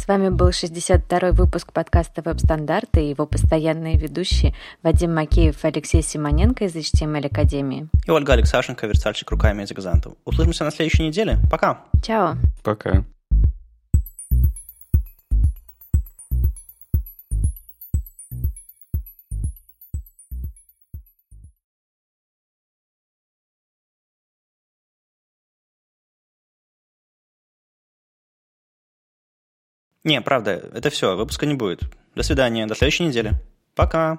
С вами был 62-й выпуск подкаста «Веб-стандарты» и его постоянные ведущие Вадим Макеев и Алексей Симоненко из HTML Академии. И Ольга Алексашенко, верстальщик руками из Экзантов. Услышимся на следующей неделе. Пока. Чао. Пока. Не, правда, это все, выпуска не будет. До свидания, до следующей недели. Пока.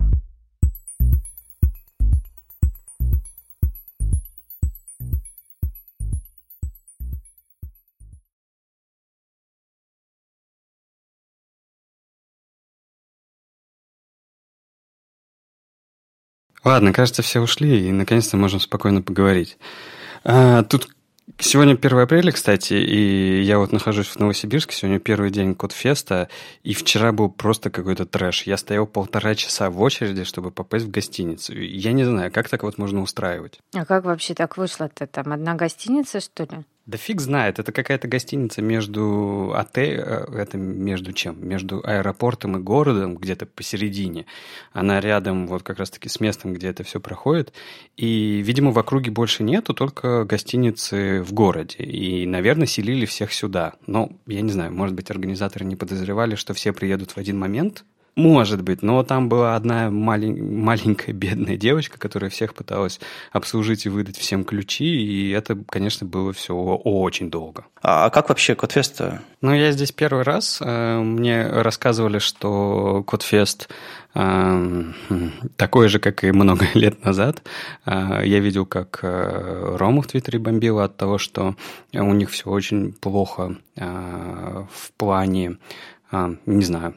Ладно, кажется, все ушли, и наконец-то можем спокойно поговорить. А, тут Сегодня 1 апреля, кстати, и я вот нахожусь в Новосибирске, сегодня первый день Кодфеста, и вчера был просто какой-то трэш. Я стоял полтора часа в очереди, чтобы попасть в гостиницу. Я не знаю, как так вот можно устраивать. А как вообще так вышло-то? Там одна гостиница, что ли? Да фиг знает, это какая-то гостиница между отель, э, это между чем? Между аэропортом и городом, где-то посередине. Она рядом вот как раз-таки с местом, где это все проходит. И, видимо, в округе больше нету, только гостиницы в городе. И, наверное, селили всех сюда. Но, я не знаю, может быть, организаторы не подозревали, что все приедут в один момент, может быть, но там была одна малень... маленькая бедная девочка, которая всех пыталась обслужить и выдать всем ключи, и это, конечно, было все очень долго. А как вообще Кодфест? Ну, я здесь первый раз. Э, мне рассказывали, что Кодфест э, такой же, как и много лет назад. Э, я видел, как Рому в Твиттере бомбило от того, что у них все очень плохо в плане, не знаю,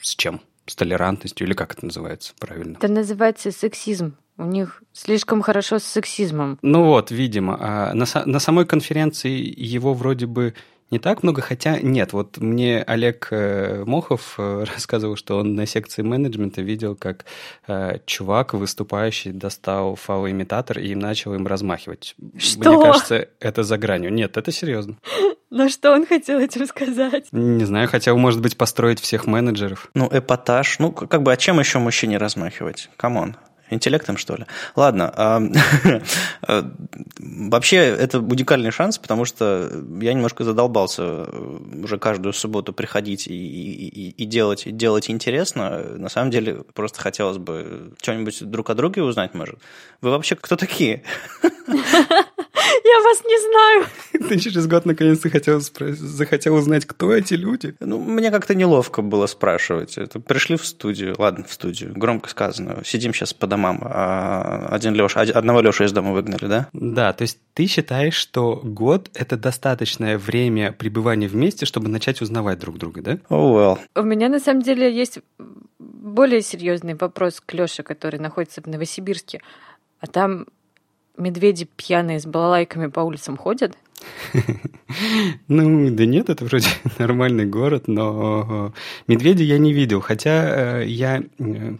с чем? С толерантностью или как это называется правильно? Это называется сексизм. У них слишком хорошо с сексизмом. Ну вот, видимо. А на, на самой конференции его вроде бы не так много, хотя нет, вот мне Олег э, Мохов э, рассказывал, что он на секции менеджмента видел, как э, чувак, выступающий, достал фалоимитатор и начал им размахивать. Что? Мне кажется, это за гранью. Нет, это серьезно. Но что он хотел этим сказать? Не знаю, хотел, может быть, построить всех менеджеров. Ну, эпатаж. Ну, как бы, а чем еще мужчине размахивать? Come on. Интеллектом, что ли? Ладно. А, вообще, это уникальный шанс, потому что я немножко задолбался э, уже каждую субботу приходить и, и, и делать, делать интересно. На самом деле, просто хотелось бы что-нибудь друг о друге узнать, может. Вы вообще кто такие? Я вас не знаю. Ты через год наконец-то хотел захотел узнать, кто эти люди? Ну, мне как-то неловко было спрашивать. Это пришли в студию, ладно, в студию, громко сказано. Сидим сейчас по домам. А один Леша, одного Леша из дома выгнали, да? Да, то есть ты считаешь, что год – это достаточное время пребывания вместе, чтобы начать узнавать друг друга, да? Oh well. У меня на самом деле есть более серьезный вопрос к Лёше, который находится в Новосибирске. А там медведи пьяные с балалайками по улицам ходят? Ну, да нет, это вроде нормальный город, но медведя я не видел. Хотя э, я э,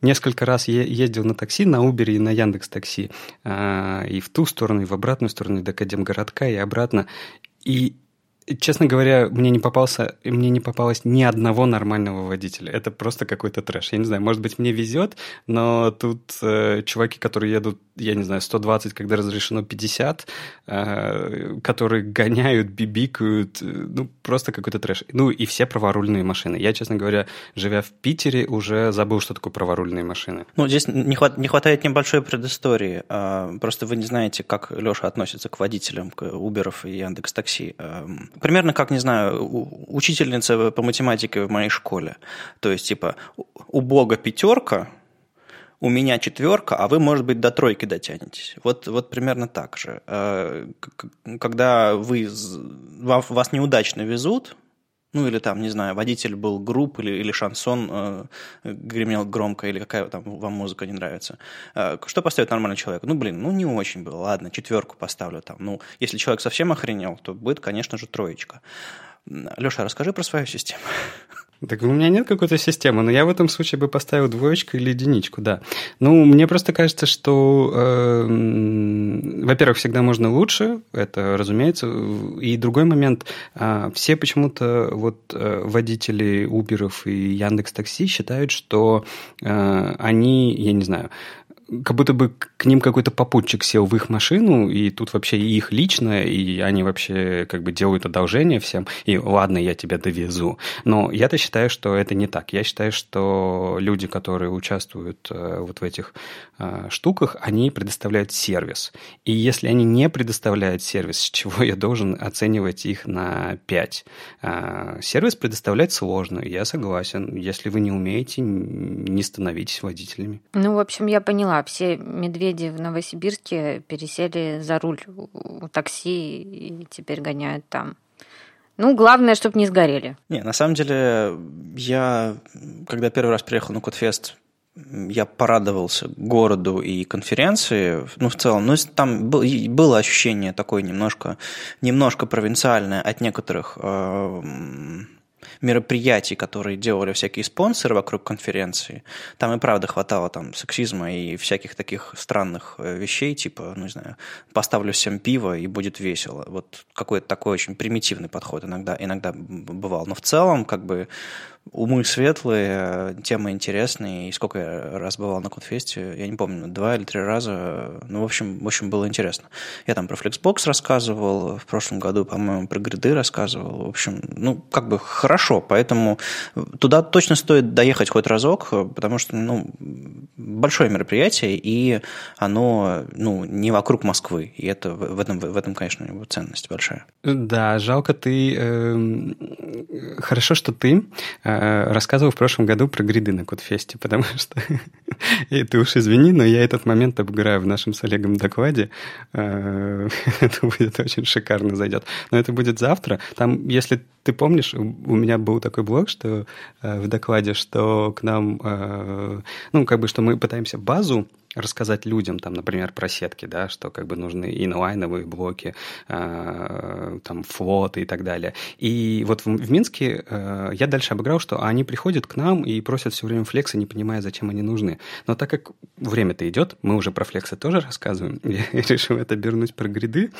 несколько раз ездил на такси, на Uber и на Яндекс Такси. Э, и в ту сторону, и в обратную сторону, до Академгородка, и обратно. И Честно говоря, мне не попался, мне не попалось ни одного нормального водителя. Это просто какой-то трэш. Я не знаю, может быть, мне везет, но тут э, чуваки, которые едут, я не знаю, 120, когда разрешено 50, э, которые гоняют, бибикают, э, ну, просто какой-то трэш. Ну, и все праворульные машины. Я, честно говоря, живя в Питере, уже забыл, что такое праворульные машины. Ну, здесь не, хват, не хватает небольшой предыстории. А, просто вы не знаете, как Леша относится к водителям, к Уберов и Яндекс Такси эм, примерно как, не знаю, учительница по математике в моей школе. То есть, типа, у Бога пятерка, у меня четверка, а вы, может быть, до тройки дотянетесь. Вот, вот примерно так же. Э, когда вы, вас неудачно везут, ну или там, не знаю, водитель был групп или, или шансон э, гремел громко, или какая там вам музыка не нравится. Э, что поставить нормальный человек? Ну, блин, ну не очень было, ладно, четверку поставлю там. Ну, если человек совсем охренел, то будет, конечно же, троечка. Леша, расскажи про свою систему. Так у меня нет какой-то системы, но я в этом случае бы поставил двоечку или единичку, да. Ну, мне просто кажется, что, э, во-первых, всегда можно лучше, это разумеется. И другой момент, э, все почему-то вот э, водители Uber и Яндекс Такси считают, что э, они, я не знаю, как будто бы к ним какой-то попутчик сел в их машину, и тут вообще их лично, и они вообще как бы делают одолжение всем, и ладно, я тебя довезу. Но я-то считаю, что это не так. Я считаю, что люди, которые участвуют э, вот в этих э, штуках, они предоставляют сервис. И если они не предоставляют сервис, с чего я должен оценивать их на 5? Э, сервис предоставлять сложно, я согласен. Если вы не умеете, не становитесь водителями. Ну, в общем, я поняла поняла, все медведи в Новосибирске пересели за руль у такси и теперь гоняют там. Ну, главное, чтобы не сгорели. Не, на самом деле, я, когда первый раз приехал на Кодфест, я порадовался городу и конференции, ну, в целом, ну, там было ощущение такое немножко, немножко провинциальное от некоторых э, мероприятий, которые делали всякие спонсоры вокруг конференции, там и правда хватало там сексизма и всяких таких странных э, вещей, типа, ну не знаю, поставлю всем пиво и будет весело. Вот какой-то такой очень примитивный подход иногда, иногда бывал. Но в целом, как бы, умы светлые, темы интересные. И сколько я раз бывал на Кодфесте, я не помню, два или три раза. Ну, в общем, в общем, было интересно. Я там про Flexbox рассказывал, в прошлом году, по-моему, про гриды рассказывал. В общем, ну, как бы хорошо, поэтому туда точно стоит доехать хоть разок, потому что, ну, большое мероприятие, и оно, ну, не вокруг Москвы. И это в этом, в этом конечно, ценность большая. Да, жалко ты... Э, хорошо, что ты э, Э, рассказывал в прошлом году про гриды на Кодфесте, потому что, и ты уж извини, но я этот момент обыграю в нашем с Олегом докладе. Э, это будет очень шикарно зайдет. Но это будет завтра. Там, если ты помнишь, у меня был такой блог, что э, в докладе, что к нам, ну, как бы, что мы пытаемся базу рассказать людям, там, например, про сетки, да, что как бы нужны инлайновые блоки, э, там, флоты и так далее. И вот в, Минске э, я дальше обыграл, что они приходят к нам и просят все время флексы, не понимая, зачем они нужны. Но так как время-то идет, мы уже про флексы тоже рассказываем, я решил это обернуть про гриды,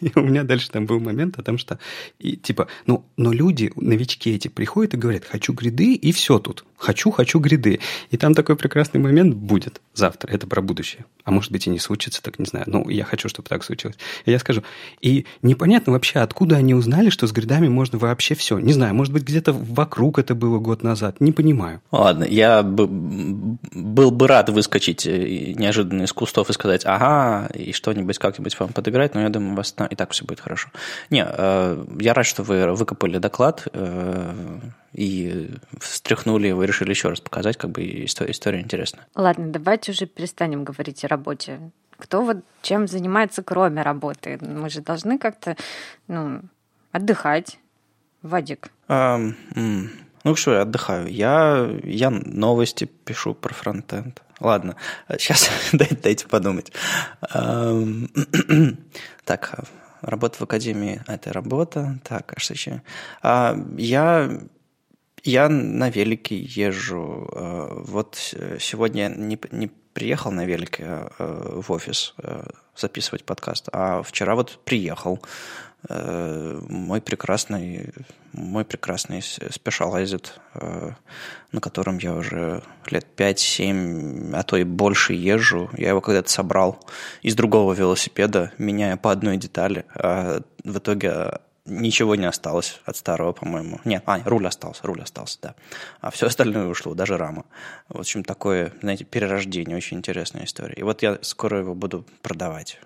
и у меня дальше там был момент о том, что, и, типа, ну, но люди, новички эти, приходят и говорят, хочу гриды, и все тут. Хочу, хочу гриды. И там такой прекрасный момент будет завтра. Это про будущее. А может быть и не случится, так не знаю. Ну, я хочу, чтобы так случилось. И я скажу. И непонятно вообще, откуда они узнали, что с гридами можно вообще все. Не знаю, может быть, где-то вокруг это было год назад. Не понимаю. Ладно, я бы, был бы рад выскочить э, неожиданно из кустов и сказать, ага, и что-нибудь как-нибудь вам подыграть, но я думаю, у вас и так все будет хорошо. Не, э, я рад, что вы выкопали доклад э, и встряхнули, вы решили еще раз показать, как бы история, история интересна. Ладно, давайте уже перестанем говорить о работе. Кто вот чем занимается, кроме работы? Мы же должны как-то ну, отдыхать. Вадик. Um, ну что, я отдыхаю. Я, я новости пишу про фронтенд. Ладно, сейчас дайте, дайте подумать. так, работа в академии – это работа. Так, а что еще? А, я я на велике езжу. Э, вот сегодня не, не приехал на велике э, в офис э, записывать подкаст, а вчера вот приехал. Мой прекрасный, мой прекрасный Specialized, на котором я уже лет 5-7, а то и больше езжу. Я его когда-то собрал из другого велосипеда, меняя по одной детали. А в итоге ничего не осталось от старого, по-моему. Нет, а, руль остался, руль остался, да. А все остальное ушло, даже рама. В общем, такое, знаете, перерождение, очень интересная история. И вот я скоро его буду продавать.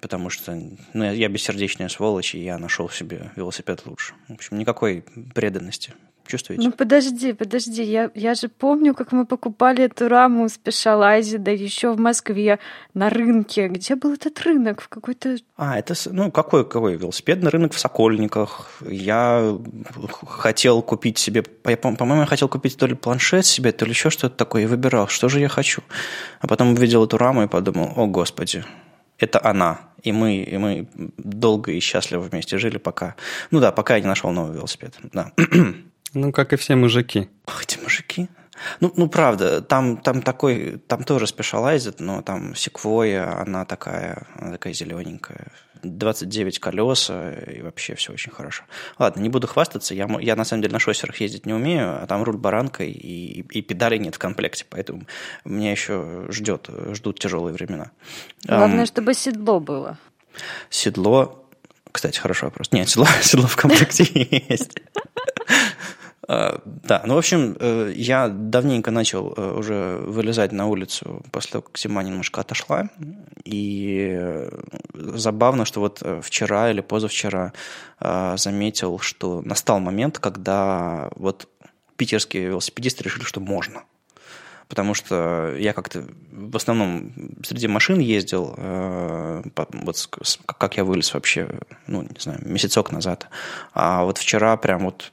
Потому что ну, я бессердечная сволочь, и я нашел себе велосипед лучше. В общем, никакой преданности чувствуете? Ну подожди, подожди, я, я же помню, как мы покупали эту раму Specialized, да еще в Москве на рынке. Где был этот рынок? В какой-то... А, это, ну, какой, какой велосипедный рынок в Сокольниках. Я хотел купить себе, по-моему, я хотел купить то ли планшет себе, то ли еще что-то такое, и выбирал, что же я хочу. А потом увидел эту раму и подумал, о, господи, это она. И мы, и мы долго и счастливо вместе жили, пока... Ну да, пока я не нашел новый велосипед, да. Ну, как и все мужики. Ох, эти мужики. Ну, ну правда, там, там такой, там тоже спешалайзит, но там секвоя, она такая, она такая зелененькая. 29 колес, и вообще все очень хорошо. Ладно, не буду хвастаться, я, я на самом деле на шоссерах ездить не умею, а там руль баранкой и, и педалей нет в комплекте, поэтому меня еще ждет, ждут тяжелые времена. Главное, um, чтобы седло было. Седло, кстати, хороший вопрос. Нет, седло, седло в комплекте есть. А, да, ну, в общем, э, я давненько начал э, уже вылезать на улицу после того, как зима немножко отошла. И э, забавно, что вот вчера или позавчера заметил, что настал момент, когда вот питерские велосипедисты решили, что можно. Потому что я как-то в основном среди машин ездил, вот как я вылез вообще, ну, не знаю, месяцок назад. А вот вчера прям вот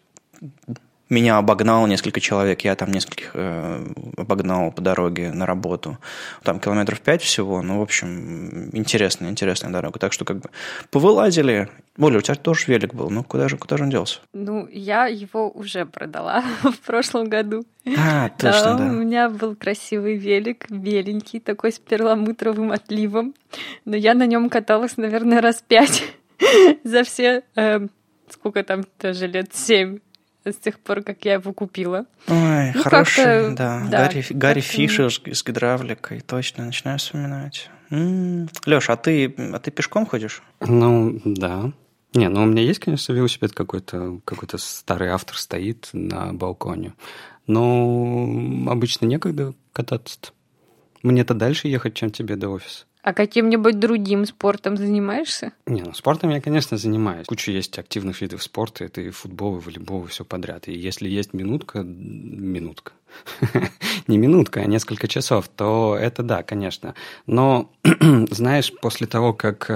меня обогнал несколько человек, я там нескольких э, обогнал по дороге на работу. Там километров пять всего, ну, в общем, интересная, интересная дорога. Так что как бы повылазили. Оля, у тебя тоже велик был, ну куда же, куда же он делся? Ну, я его уже продала в прошлом году. А, точно, да. У меня был красивый велик, беленький, такой с перламутровым отливом. Но я на нем каталась, наверное, раз пять за все, э, сколько там тоже лет, семь с тех пор, как я его купила. Ой, ну, хороший, да. да. Гарри, Гарри Фишер с гидравликой, точно, начинаю вспоминать. М-м. Леш, а ты, а ты пешком ходишь? Ну, да. Не, ну у меня есть, конечно, велосипед какой-то, какой-то старый автор стоит на балконе. Но обычно некогда кататься -то. Мне-то дальше ехать, чем тебе до офиса. А каким-нибудь другим спортом занимаешься? Не, ну спортом я, конечно, занимаюсь. Куча есть активных видов спорта. Это и футбол, и волейбол, и все подряд. И если есть минутка, минутка, не минутка, а несколько часов, то это да, конечно. Но, знаешь, после того, как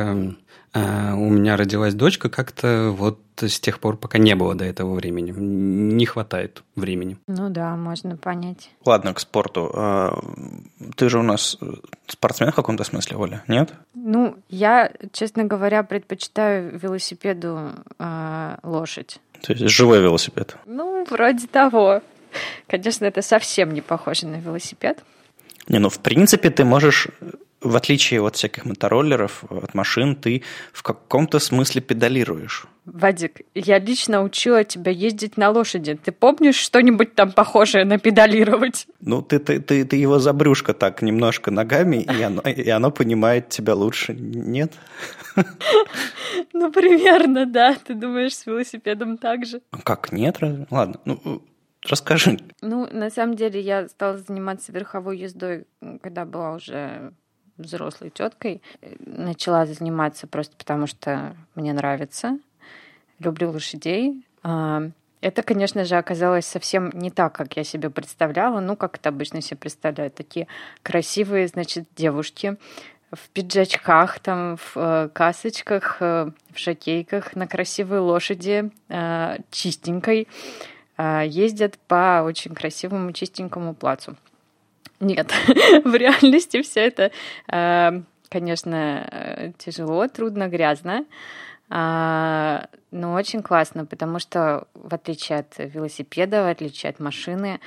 э, у меня родилась дочка, как-то вот с тех пор, пока не было до этого времени. Не хватает времени. Ну да, можно понять. Ладно, к спорту. А, ты же у нас спортсмен в каком-то смысле, Оля, нет? Ну, я, честно говоря, предпочитаю велосипеду э, лошадь. То есть живой велосипед? Ну, вроде того. Конечно, это совсем не похоже на велосипед. Не, ну, в принципе, ты можешь в отличие от всяких мотороллеров, от машин, ты в каком-то смысле педалируешь. Вадик, я лично учила тебя ездить на лошади. Ты помнишь что-нибудь там похожее на педалировать? Ну, ты, ты, ты, ты его за брюшко так немножко ногами, и оно, и оно понимает тебя лучше, нет? Ну, примерно, да. Ты думаешь, с велосипедом так же? Как, нет? Ладно, ну, расскажи. Ну, на самом деле, я стала заниматься верховой ездой, когда была уже взрослой теткой. Начала заниматься просто потому, что мне нравится. Люблю лошадей. А, это, конечно же, оказалось совсем не так, как я себе представляла. Ну, как это обычно себе представляют. Такие красивые, значит, девушки в пиджачках, там, в э, касочках, э, в шокейках, на красивой лошади, э, чистенькой, ездят по очень красивому чистенькому плацу. Нет, в реальности все это, э, конечно, э, тяжело, трудно, грязно, а, но очень классно, потому что в отличие от велосипеда, в отличие от машины,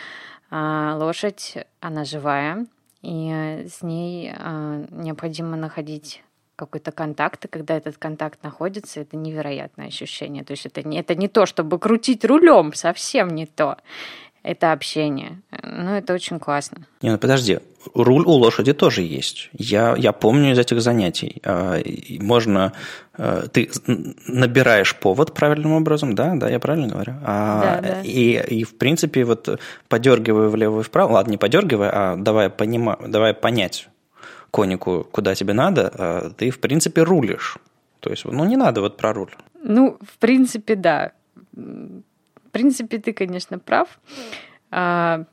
а, лошадь, она живая, и с ней а, необходимо находить какой-то контакт, и когда этот контакт находится, это невероятное ощущение. То есть это не, это не то, чтобы крутить рулем, совсем не то это общение. Ну, это очень классно. Не, ну подожди, руль у лошади тоже есть. Я, я помню из этих занятий. А, можно... А, ты набираешь повод правильным образом, да? Да, я правильно говорю? А, да, да. И, и, в принципе, вот подергивая влево и вправо, ладно, не подергивая, а давай, понима, давай понять конику, куда тебе надо, а, ты, в принципе, рулишь. То есть, ну, не надо вот про руль. Ну, в принципе, да в принципе, ты, конечно, прав. А,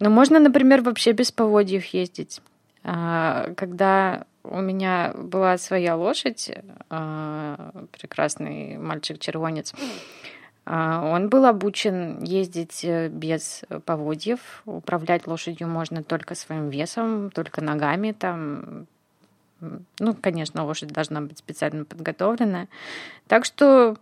но можно, например, вообще без поводьев ездить. А, когда у меня была своя лошадь, а, прекрасный мальчик-червонец, он был обучен ездить э, без поводьев. Управлять лошадью можно только своим весом, только ногами. Там, ну, конечно, лошадь должна быть специально подготовлена. Так что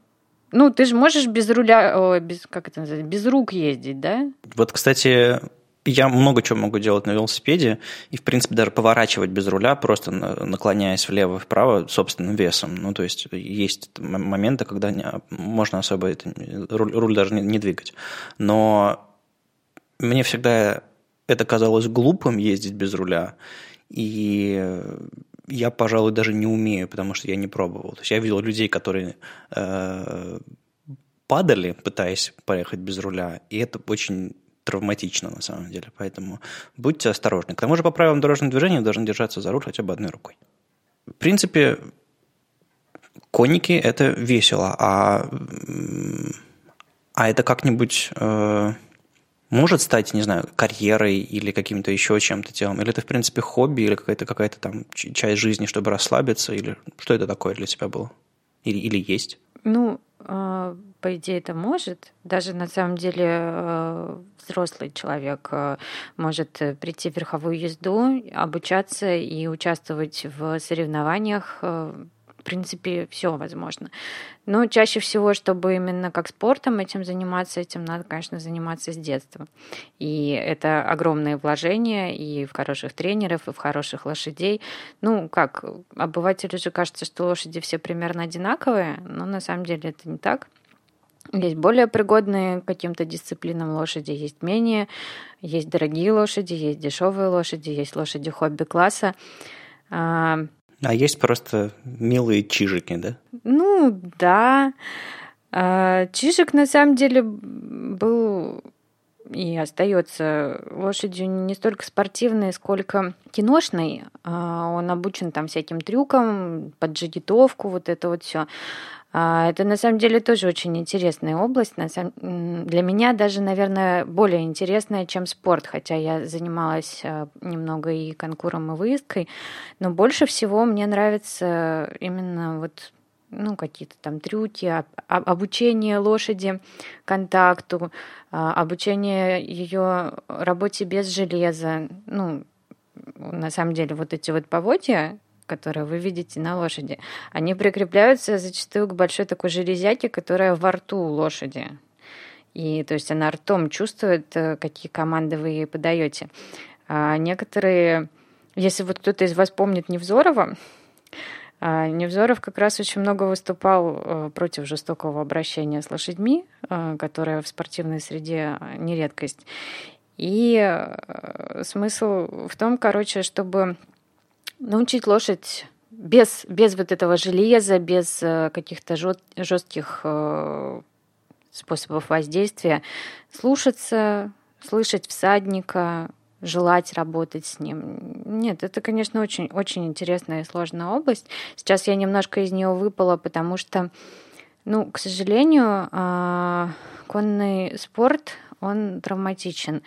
Ну, ты же можешь без руля, о, без, как это называется, без рук ездить, да? Вот, кстати, я много чего могу делать на велосипеде, и, в принципе, даже поворачивать без руля, просто наклоняясь влево-вправо собственным весом. Ну, то есть, есть моменты, когда не, можно особо это, руль, руль даже не, не двигать. Но мне всегда это казалось глупым ездить без руля, и я, пожалуй, даже не умею, потому что я не пробовал. То есть я видел людей, которые э, падали, пытаясь поехать без руля, и это очень травматично на самом деле. Поэтому будьте осторожны. К тому же по правилам дорожного движения должны держаться за руль хотя бы одной рукой. В принципе, конники – это весело, а, а это как-нибудь э, может стать, не знаю, карьерой или каким-то еще чем-то делом? Или это, в принципе, хобби или какая-то какая там часть жизни, чтобы расслабиться? Или что это такое для тебя было? Или, или есть? Ну, а, по идее, это может. Даже на самом деле э, взрослый человек э, может прийти в верховую езду, обучаться и участвовать в соревнованиях э, принципе, все возможно. Но чаще всего, чтобы именно как спортом этим заниматься, этим надо, конечно, заниматься с детства. И это огромные вложения и в хороших тренеров, и в хороших лошадей. Ну, как, обывателю же кажется, что лошади все примерно одинаковые, но на самом деле это не так. Есть более пригодные к каким-то дисциплинам лошади, есть менее, есть дорогие лошади, есть дешевые лошади, есть лошади хобби-класса. А, есть просто милые чижики, да? Ну, да. А, чижик на самом деле был и остается лошадью не столько спортивной, сколько киношной. А, он обучен там всяким трюкам, поджигитовку, вот это вот все. А, это на самом деле тоже очень интересная область. Для меня даже, наверное, более интересная, чем спорт, хотя я занималась а, немного и конкуром, и выездкой. Но больше всего мне нравится именно вот ну, какие-то там трюки, обучение лошади контакту, а, обучение ее работе без железа. Ну, на самом деле, вот эти вот поводья, которые вы видите на лошади, они прикрепляются зачастую к большой такой железяке, которая во рту у лошади. И то есть она ртом чувствует, э, какие команды вы ей подаете. А некоторые, если вот кто-то из вас помнит Невзорова, а Невзоров как раз очень много выступал э, против жестокого обращения с лошадьми, э, которое в спортивной среде не редкость. И смысл в том, короче, чтобы научить лошадь без, без вот этого железа, без э, каких-то жестких э, способов воздействия, слушаться, слышать всадника, желать работать с ним. Нет, это, конечно, очень, очень интересная и сложная область. Сейчас я немножко из нее выпала, потому что, ну, к сожалению, а, конный спорт, он травматичен.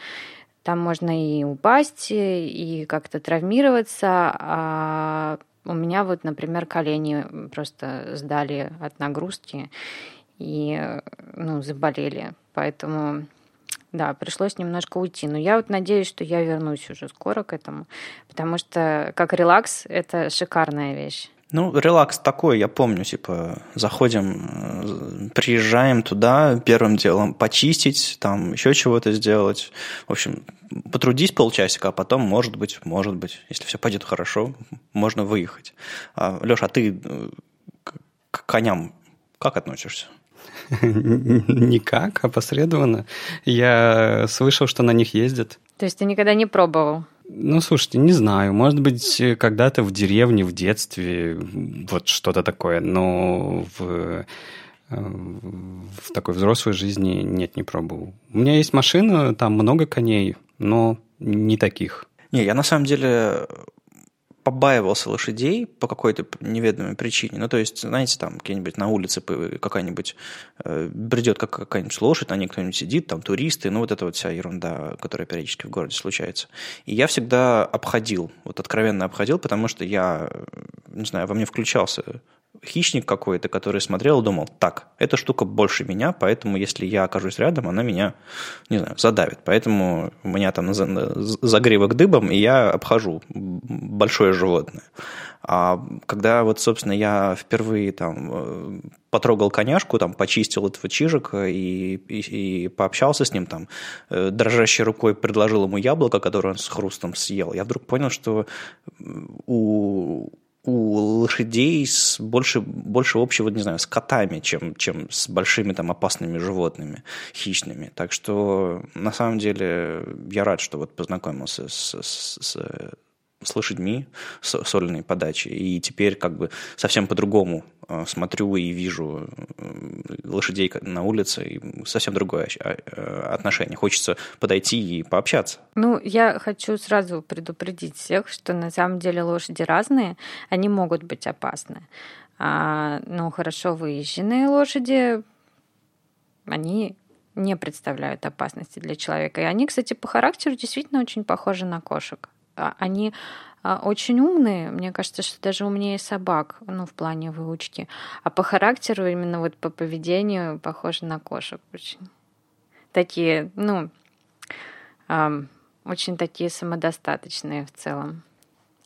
Там можно и упасть, и как-то травмироваться. А у меня вот, например, колени просто сдали от нагрузки и ну, заболели. Поэтому да, пришлось немножко уйти. Но я вот надеюсь, что я вернусь уже скоро к этому, потому что как релакс это шикарная вещь. Ну, релакс такой, я помню, типа, заходим, э, приезжаем туда, первым делом почистить, там еще чего-то сделать. В общем, потрудись полчасика, а потом, может быть, может быть, если все пойдет хорошо, можно выехать. А, Леша, а ты э, к коням как относишься? Никак, опосредованно. Я слышал, что на них ездят. То есть ты никогда не пробовал? Ну, слушайте, не знаю. Может быть, когда-то в деревне, в детстве, вот что-то такое. Но в, э, в такой взрослой жизни нет, не пробовал. У меня есть машина, там много коней, но не таких. Не, я на самом деле побаивался лошадей по какой-то неведомой причине. Ну, то есть, знаете, там где-нибудь на улице какая-нибудь э, бредет как какая-нибудь лошадь, на ней кто-нибудь сидит, там туристы, ну, вот эта вот вся ерунда, которая периодически в городе случается. И я всегда обходил, вот откровенно обходил, потому что я, не знаю, во мне включался хищник какой-то, который смотрел и думал, так, эта штука больше меня, поэтому если я окажусь рядом, она меня, не знаю, задавит. Поэтому у меня там загривок дыбом, и я обхожу большое животное. А когда вот, собственно, я впервые там э, потрогал коняшку, там, почистил этого чижика и, и, и пообщался с ним, там, э, дрожащей рукой предложил ему яблоко, которое он с хрустом съел, я вдруг понял, что у, у лошадей с больше, больше общего, не знаю, с котами, чем, чем с большими там опасными животными, хищными. Так что, на самом деле, я рад, что вот познакомился с, с, с с лошадьми с сольной подачи, и теперь как бы совсем по-другому э, смотрю и вижу э, лошадей на улице, и совсем другое а, э, отношение. Хочется подойти и пообщаться. Ну, я хочу сразу предупредить всех, что на самом деле лошади разные, они могут быть опасны. А, ну, хорошо выезженные лошади, они не представляют опасности для человека. И они, кстати, по характеру действительно очень похожи на кошек. А, они а, очень умные, мне кажется, что даже умнее собак, ну, в плане выучки. А по характеру, именно вот по поведению, похожи на кошек очень. Такие, ну, очень такие самодостаточные в целом.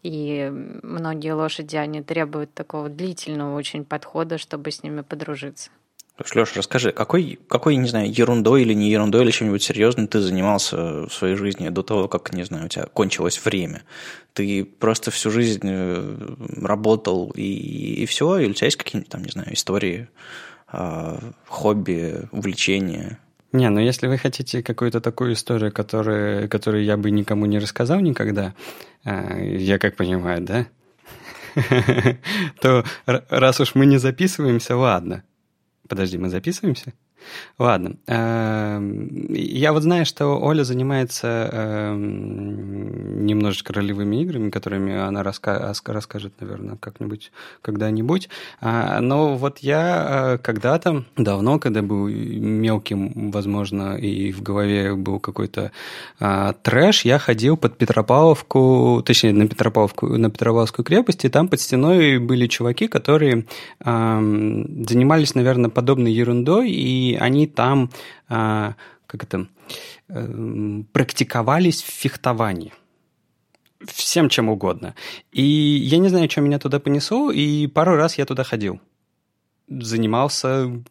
И многие лошади, они требуют такого длительного очень подхода, чтобы с ними подружиться. Леша, расскажи, какой, какой, не знаю, ерундой или не ерундой или чем-нибудь серьезным ты занимался в своей жизни до того, как, не знаю, у тебя кончилось время? Ты просто всю жизнь э, работал и, и все? Или у тебя есть какие-нибудь там, не знаю, истории, а, хобби, увлечения? Не, ну если вы хотите какую-то такую историю, которую, которую я бы никому не рассказал никогда, а, я как понимаю, да? То раз уж мы не записываемся, ладно. Подожди, мы записываемся? Ладно. Эм, я вот знаю, что Оля занимается эм, немножечко ролевыми играми, которыми она расскажет, наверное, как-нибудь, когда-нибудь. А, но вот я э, когда-то, давно, когда был мелким, возможно, и в голове был какой-то а, трэш, я ходил под Петропавловку, точнее, на Петропавловку, на Петропавловскую крепость, и там под стеной были чуваки, которые занимались, наверное, подобной ерундой, и они там, а, как это, эм, практиковались в фехтовании всем чем угодно. И я не знаю, что меня туда понесло, и пару раз я туда ходил. Занимался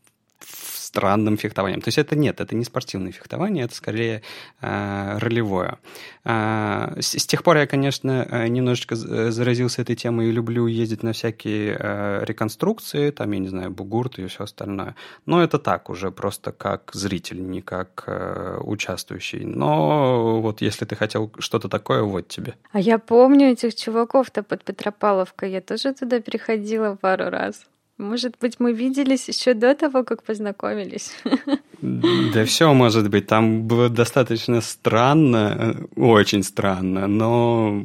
странным фехтованием. То есть это нет, это не спортивное фехтование, это скорее э, ролевое. Э, с, с тех пор я, конечно, э, немножечко э, заразился этой темой и люблю ездить на всякие э, реконструкции, там, я не знаю, бугурт и все остальное. Но это так уже, просто как зритель, не как э, участвующий. Но вот если ты хотел что-то такое, вот тебе. А я помню этих чуваков-то под Петропавловкой, я тоже туда приходила пару раз. Может быть, мы виделись еще до того, как познакомились. Да все может быть. Там было достаточно странно, очень странно, но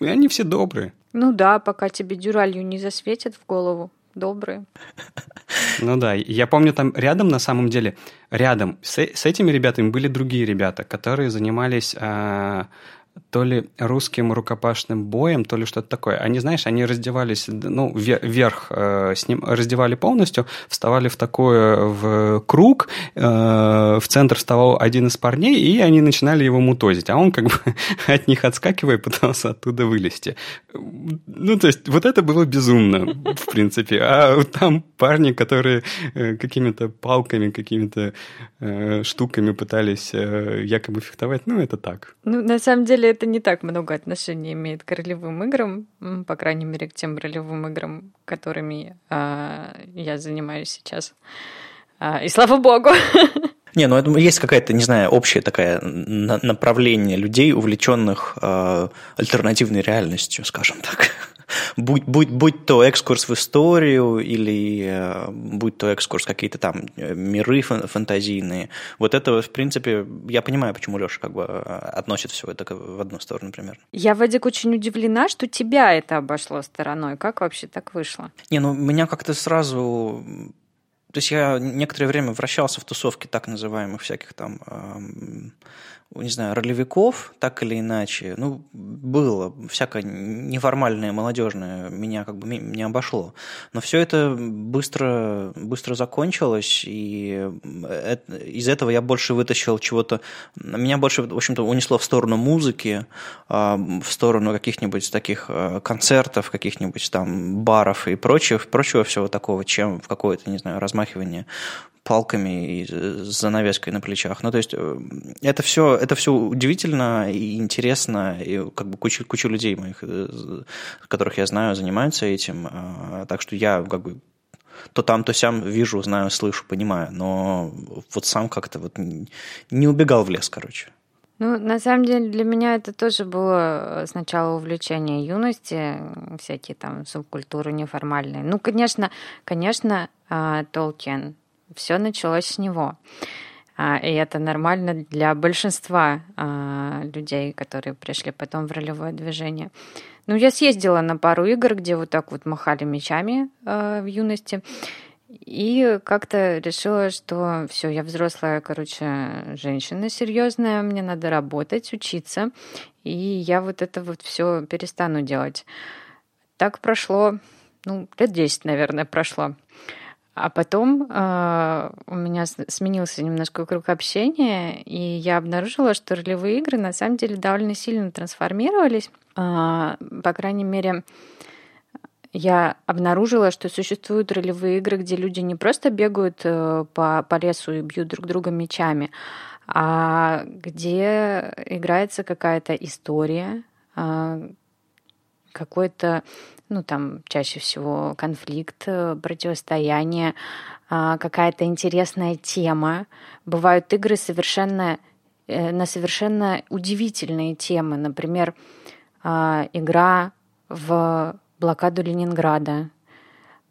они все добрые. Ну да, пока тебе дюралью не засветят в голову. Добрые. Ну да, я помню там рядом, на самом деле, рядом с, с этими ребятами были другие ребята, которые занимались а, то ли русским рукопашным боем, то ли что-то такое. Они, знаешь, они раздевались, ну, вверх э, с ним раздевали полностью, вставали в такой в круг, э, в центр вставал один из парней, и они начинали его мутозить, а он как бы от них отскакивая пытался оттуда вылезти. Ну, то есть, вот это было безумно, в принципе. А там парни, которые э, какими-то палками, какими-то э, штуками пытались э, якобы фехтовать, ну, это так. Ну, на самом деле, это не так много отношения имеет к ролевым играм, по крайней мере, к тем ролевым играм, которыми а, я занимаюсь сейчас. А, и слава богу! Не, ну есть какая-то, не знаю, общее такое направление людей, увлеченных э, альтернативной реальностью, скажем так будь, будь, будь то экскурс в историю или э, будь то экскурс какие-то там э, миры фантазийные. Вот это, в принципе, я понимаю, почему Леша как бы э, относит все это в одну сторону примерно. Я, Вадик, очень удивлена, что тебя это обошло стороной. Как вообще так вышло? Не, ну меня как-то сразу То есть я некоторое время вращался в тусовке так называемых всяких там не знаю, ролевиков, так или иначе, ну, было всякое неформальное, молодежное, меня как бы не обошло. Но все это быстро, быстро закончилось, и из этого я больше вытащил чего-то... Меня больше, в общем-то, унесло в сторону музыки, а, в сторону каких-нибудь таких а, концертов, каких-нибудь там баров и прочего, прочего всего такого, чем в какое-то, не знаю, размахивание палками и с занавеской на плечах. Ну, то есть э, это все, это все удивительно и интересно, и как бы куча, куча людей моих, э, которых я знаю, занимаются этим. А, так что я как бы то там, то сям вижу, знаю, слышу, понимаю, но вот сам как-то вот не убегал в лес, короче. Ну, на самом деле, для меня это тоже было сначала увлечение юности, всякие там субкультуры неформальные. Ну, конечно, конечно, а, Толкин все началось с него. А, и это нормально для большинства а, людей, которые пришли потом в ролевое движение. Ну, я съездила на пару игр, где вот так вот махали мечами а, в юности. И как-то решила, что все, я взрослая, короче, женщина серьезная, мне надо работать, учиться, и я вот это вот все перестану делать. Так прошло, ну, лет 10, наверное, прошло. А потом э, у меня сменился немножко круг общения, и я обнаружила, что ролевые игры на самом деле довольно сильно трансформировались. Э, по крайней мере, я обнаружила, что существуют ролевые игры, где люди не просто бегают э, по, по лесу и бьют друг друга мечами, а где играется какая-то история, э, какой-то ну, там чаще всего конфликт, э, противостояние, а, какая-то интересная тема. Бывают игры совершенно э, на совершенно удивительные темы. Например, а, игра в блокаду Ленинграда,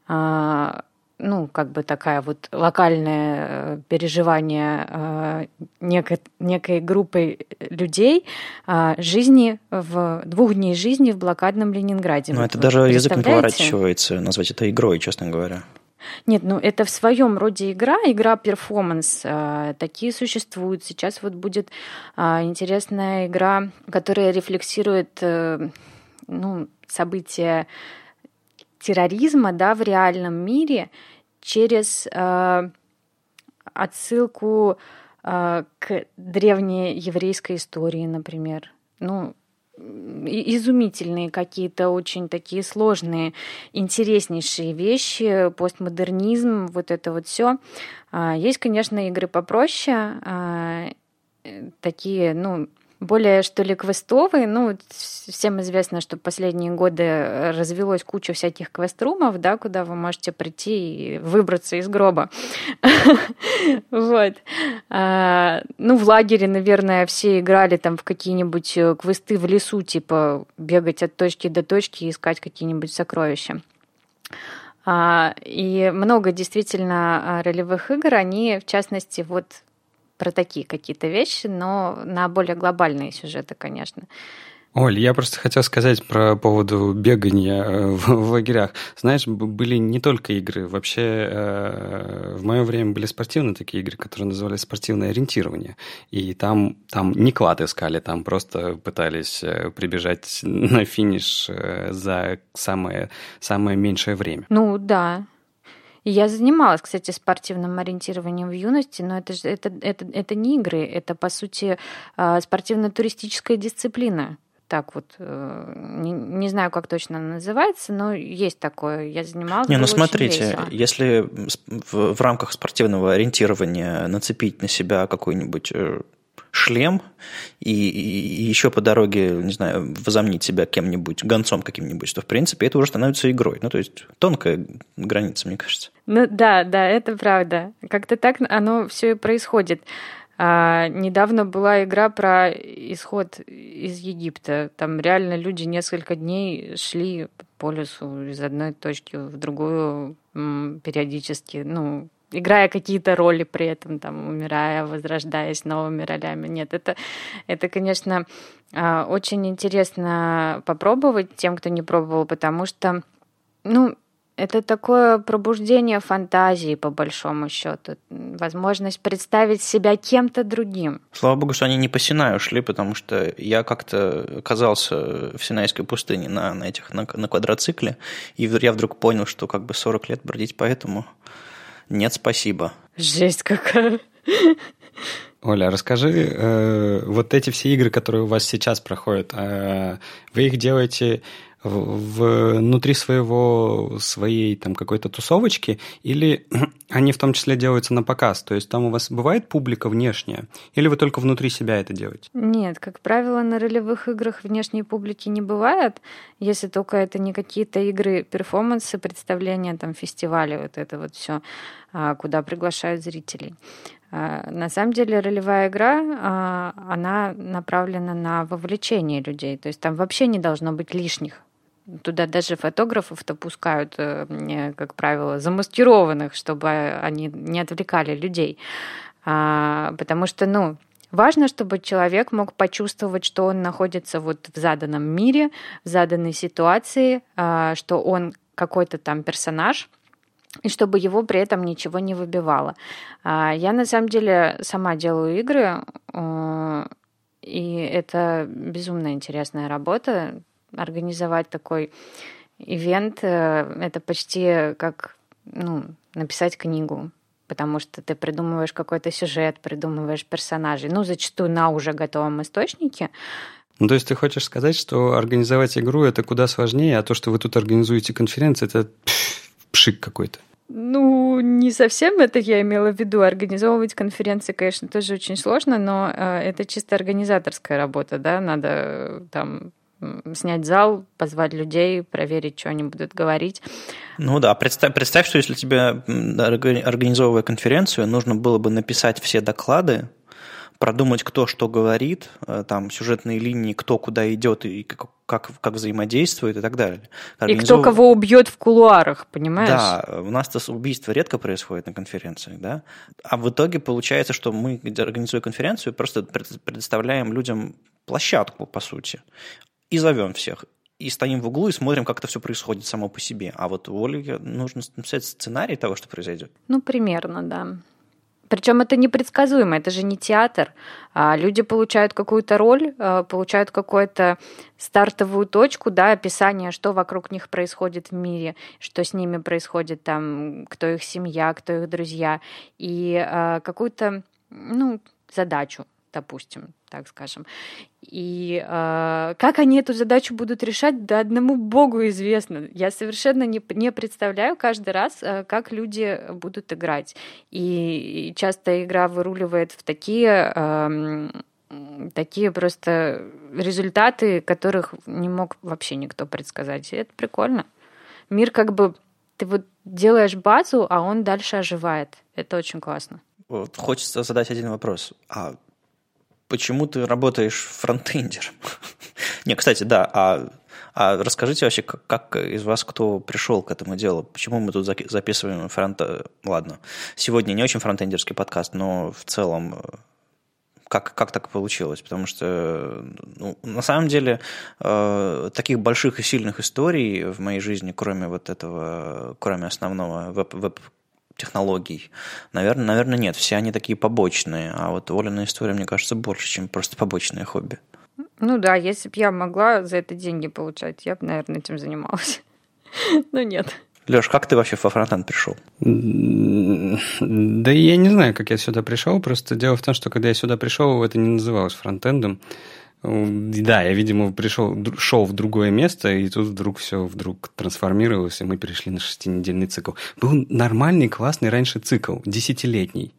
а, ну, как бы такая вот локальное э, переживание э, некой, некой группы людей э, жизни в двух дней жизни в блокадном Ленинграде. Ну, это даже язык не поворачивается назвать это игрой, честно говоря. Нет, ну это в своем роде игра, игра перформанс. Такие существуют. Сейчас вот будет интересная игра, которая рефлексирует ну, события терроризма да, в реальном мире через э, отсылку э, к древней еврейской истории, например. Ну, изумительные какие-то очень такие сложные, интереснейшие вещи, постмодернизм, вот это вот все. А, есть, конечно, игры попроще, а, э, такие, ну, более, что ли, квестовый. Ну, всем известно, что последние годы развелось куча всяких квеструмов, да, куда вы можете прийти и выбраться из гроба. Вот. А, ну, в лагере, наверное, все играли там в какие-нибудь э, квесты в лесу, типа бегать от точки до точки и искать какие-нибудь сокровища. А, и много действительно а, ролевых игр, они, в частности, вот про такие какие-то вещи, но на более глобальные сюжеты, конечно. Оль, я просто хотел сказать про поводу бегания э, в, в лагерях. Знаешь, были не только игры. Вообще, э, в мое время были спортивные такие игры, которые назывались спортивное ориентирование. И там, там не клад искали, там просто пытались э, прибежать на финиш за самое, самое меньшее время. Ну, да. Я занималась, кстати, спортивным ориентированием в юности, но это, это, это, это не игры, это, по сути, а, спортивно-туристическая дисциплина так вот, э, не, не знаю, как точно она называется, но есть такое. Я занималась. Не, ну смотрите, если в, в рамках спортивного ориентирования нацепить на себя какой-нибудь э, шлем и, и еще по дороге, не знаю, возомнить себя кем-нибудь, гонцом каким-нибудь, то, в принципе, это уже становится игрой. Ну, то есть тонкая граница, мне кажется. Ну да, да, это правда. Как-то так оно все и происходит. А, недавно была игра про исход из Египта. Там реально люди несколько дней шли по лесу из одной точки в другую периодически. Ну, играя какие-то роли при этом, там, умирая, возрождаясь новыми ролями. Нет, это, это конечно, а, очень интересно попробовать тем, кто не пробовал, потому что, ну, Это такое пробуждение фантазии, по большому счету. Возможность представить себя кем-то другим. Слава богу, что они не по Синаю шли, потому что я как-то оказался в Синайской пустыне на, на, этих, на, на квадроцикле, и я вдруг понял, что как бы 40 лет бродить по этому нет, спасибо. Жесть какая. Оля, расскажи, э, вот эти все игры, которые у вас сейчас проходят, э, вы их делаете внутри своего, своей там какой-то тусовочки, или они в том числе делаются на показ? То есть там у вас бывает публика внешняя, или вы только внутри себя это делаете? Нет, как правило, на ролевых играх внешней публики не бывает, если только это не какие-то игры, перформансы, представления, там, фестивали, вот это вот все, а, куда приглашают зрителей. А, на самом деле ролевая игра, а, она направлена на вовлечение людей. То есть там вообще не должно быть лишних Туда даже фотографов-то пускают, э, как правило, замаскированных, чтобы они не отвлекали людей. А, потому что, ну, Важно, чтобы человек мог почувствовать, что он находится вот в заданном мире, в заданной ситуации, а, что он какой-то там персонаж, и чтобы его при этом ничего не выбивало. А, я на самом деле сама делаю игры, э, и это безумно интересная работа организовать такой ивент, э, это почти как ну, написать книгу, потому что ты придумываешь какой-то сюжет, придумываешь персонажей, ну, зачастую на уже готовом источнике. Ну, то есть ты хочешь сказать, что организовать игру это куда сложнее, а то, что вы тут организуете конференцию, это пшик какой-то. Ну, не совсем это я имела в виду. Организовывать конференции, конечно, тоже очень сложно, но э, это чисто организаторская работа, да, надо э, там снять зал, позвать людей, проверить, что они будут говорить. Ну да, представь, представь, что если тебе, организовывая конференцию, нужно было бы написать все доклады, продумать, кто что говорит, э, там сюжетные линии, кто куда идет и как, как, как взаимодействует и так далее. Организов... И кто кого убьет в кулуарах, понимаешь? Да, у нас-то убийство редко происходит на конференциях, да. А в итоге получается, что мы, организуя конференцию, просто предоставляем людям площадку, по сути и зовем всех. И стоим в углу и смотрим, как это все происходит само по себе. А вот у Ольги нужно написать сценарий того, что произойдет. Ну, примерно, да. Причем это непредсказуемо, это же не театр. А люди получают какую-то роль, а, получают какую-то стартовую точку, да, описание, что вокруг них происходит в мире, что с ними происходит там, кто их семья, кто их друзья, и а, какую-то, ну, задачу, допустим, так скажем. И э, как они эту задачу будут решать, да одному Богу известно. Я совершенно не, не представляю каждый раз, э, как люди будут играть. И, и часто игра выруливает в такие... Э, такие просто результаты, которых не мог вообще никто предсказать. И это прикольно. Мир как бы... Ты вот делаешь базу, а он дальше оживает. Это очень классно. Вот хочется задать один вопрос. А почему ты работаешь фронтендером? Не, кстати, да, а, а расскажите вообще, как, как из вас кто пришел к этому делу? Почему мы тут записываем фронт... Ладно, сегодня не очень фронтендерский подкаст, но в целом э, как, как так получилось? Потому что, ну, на самом деле, э, таких больших и сильных историй в моей жизни, кроме вот этого, кроме основного веб, веб технологий? Наверное, наверное, нет. Все они такие побочные. А вот Олина история, мне кажется, больше, чем просто побочное хобби. Ну да, если бы я могла за это деньги получать, я бы, наверное, этим занималась. Но нет. Леш, как ты вообще во фронтенд пришел? Да я не знаю, как я сюда пришел. Просто дело в том, что когда я сюда пришел, это не называлось фронтендом. Да, я, видимо, пришел, шел в другое место, и тут вдруг все вдруг трансформировалось, и мы перешли на шестинедельный цикл. Был нормальный, классный раньше цикл, десятилетний.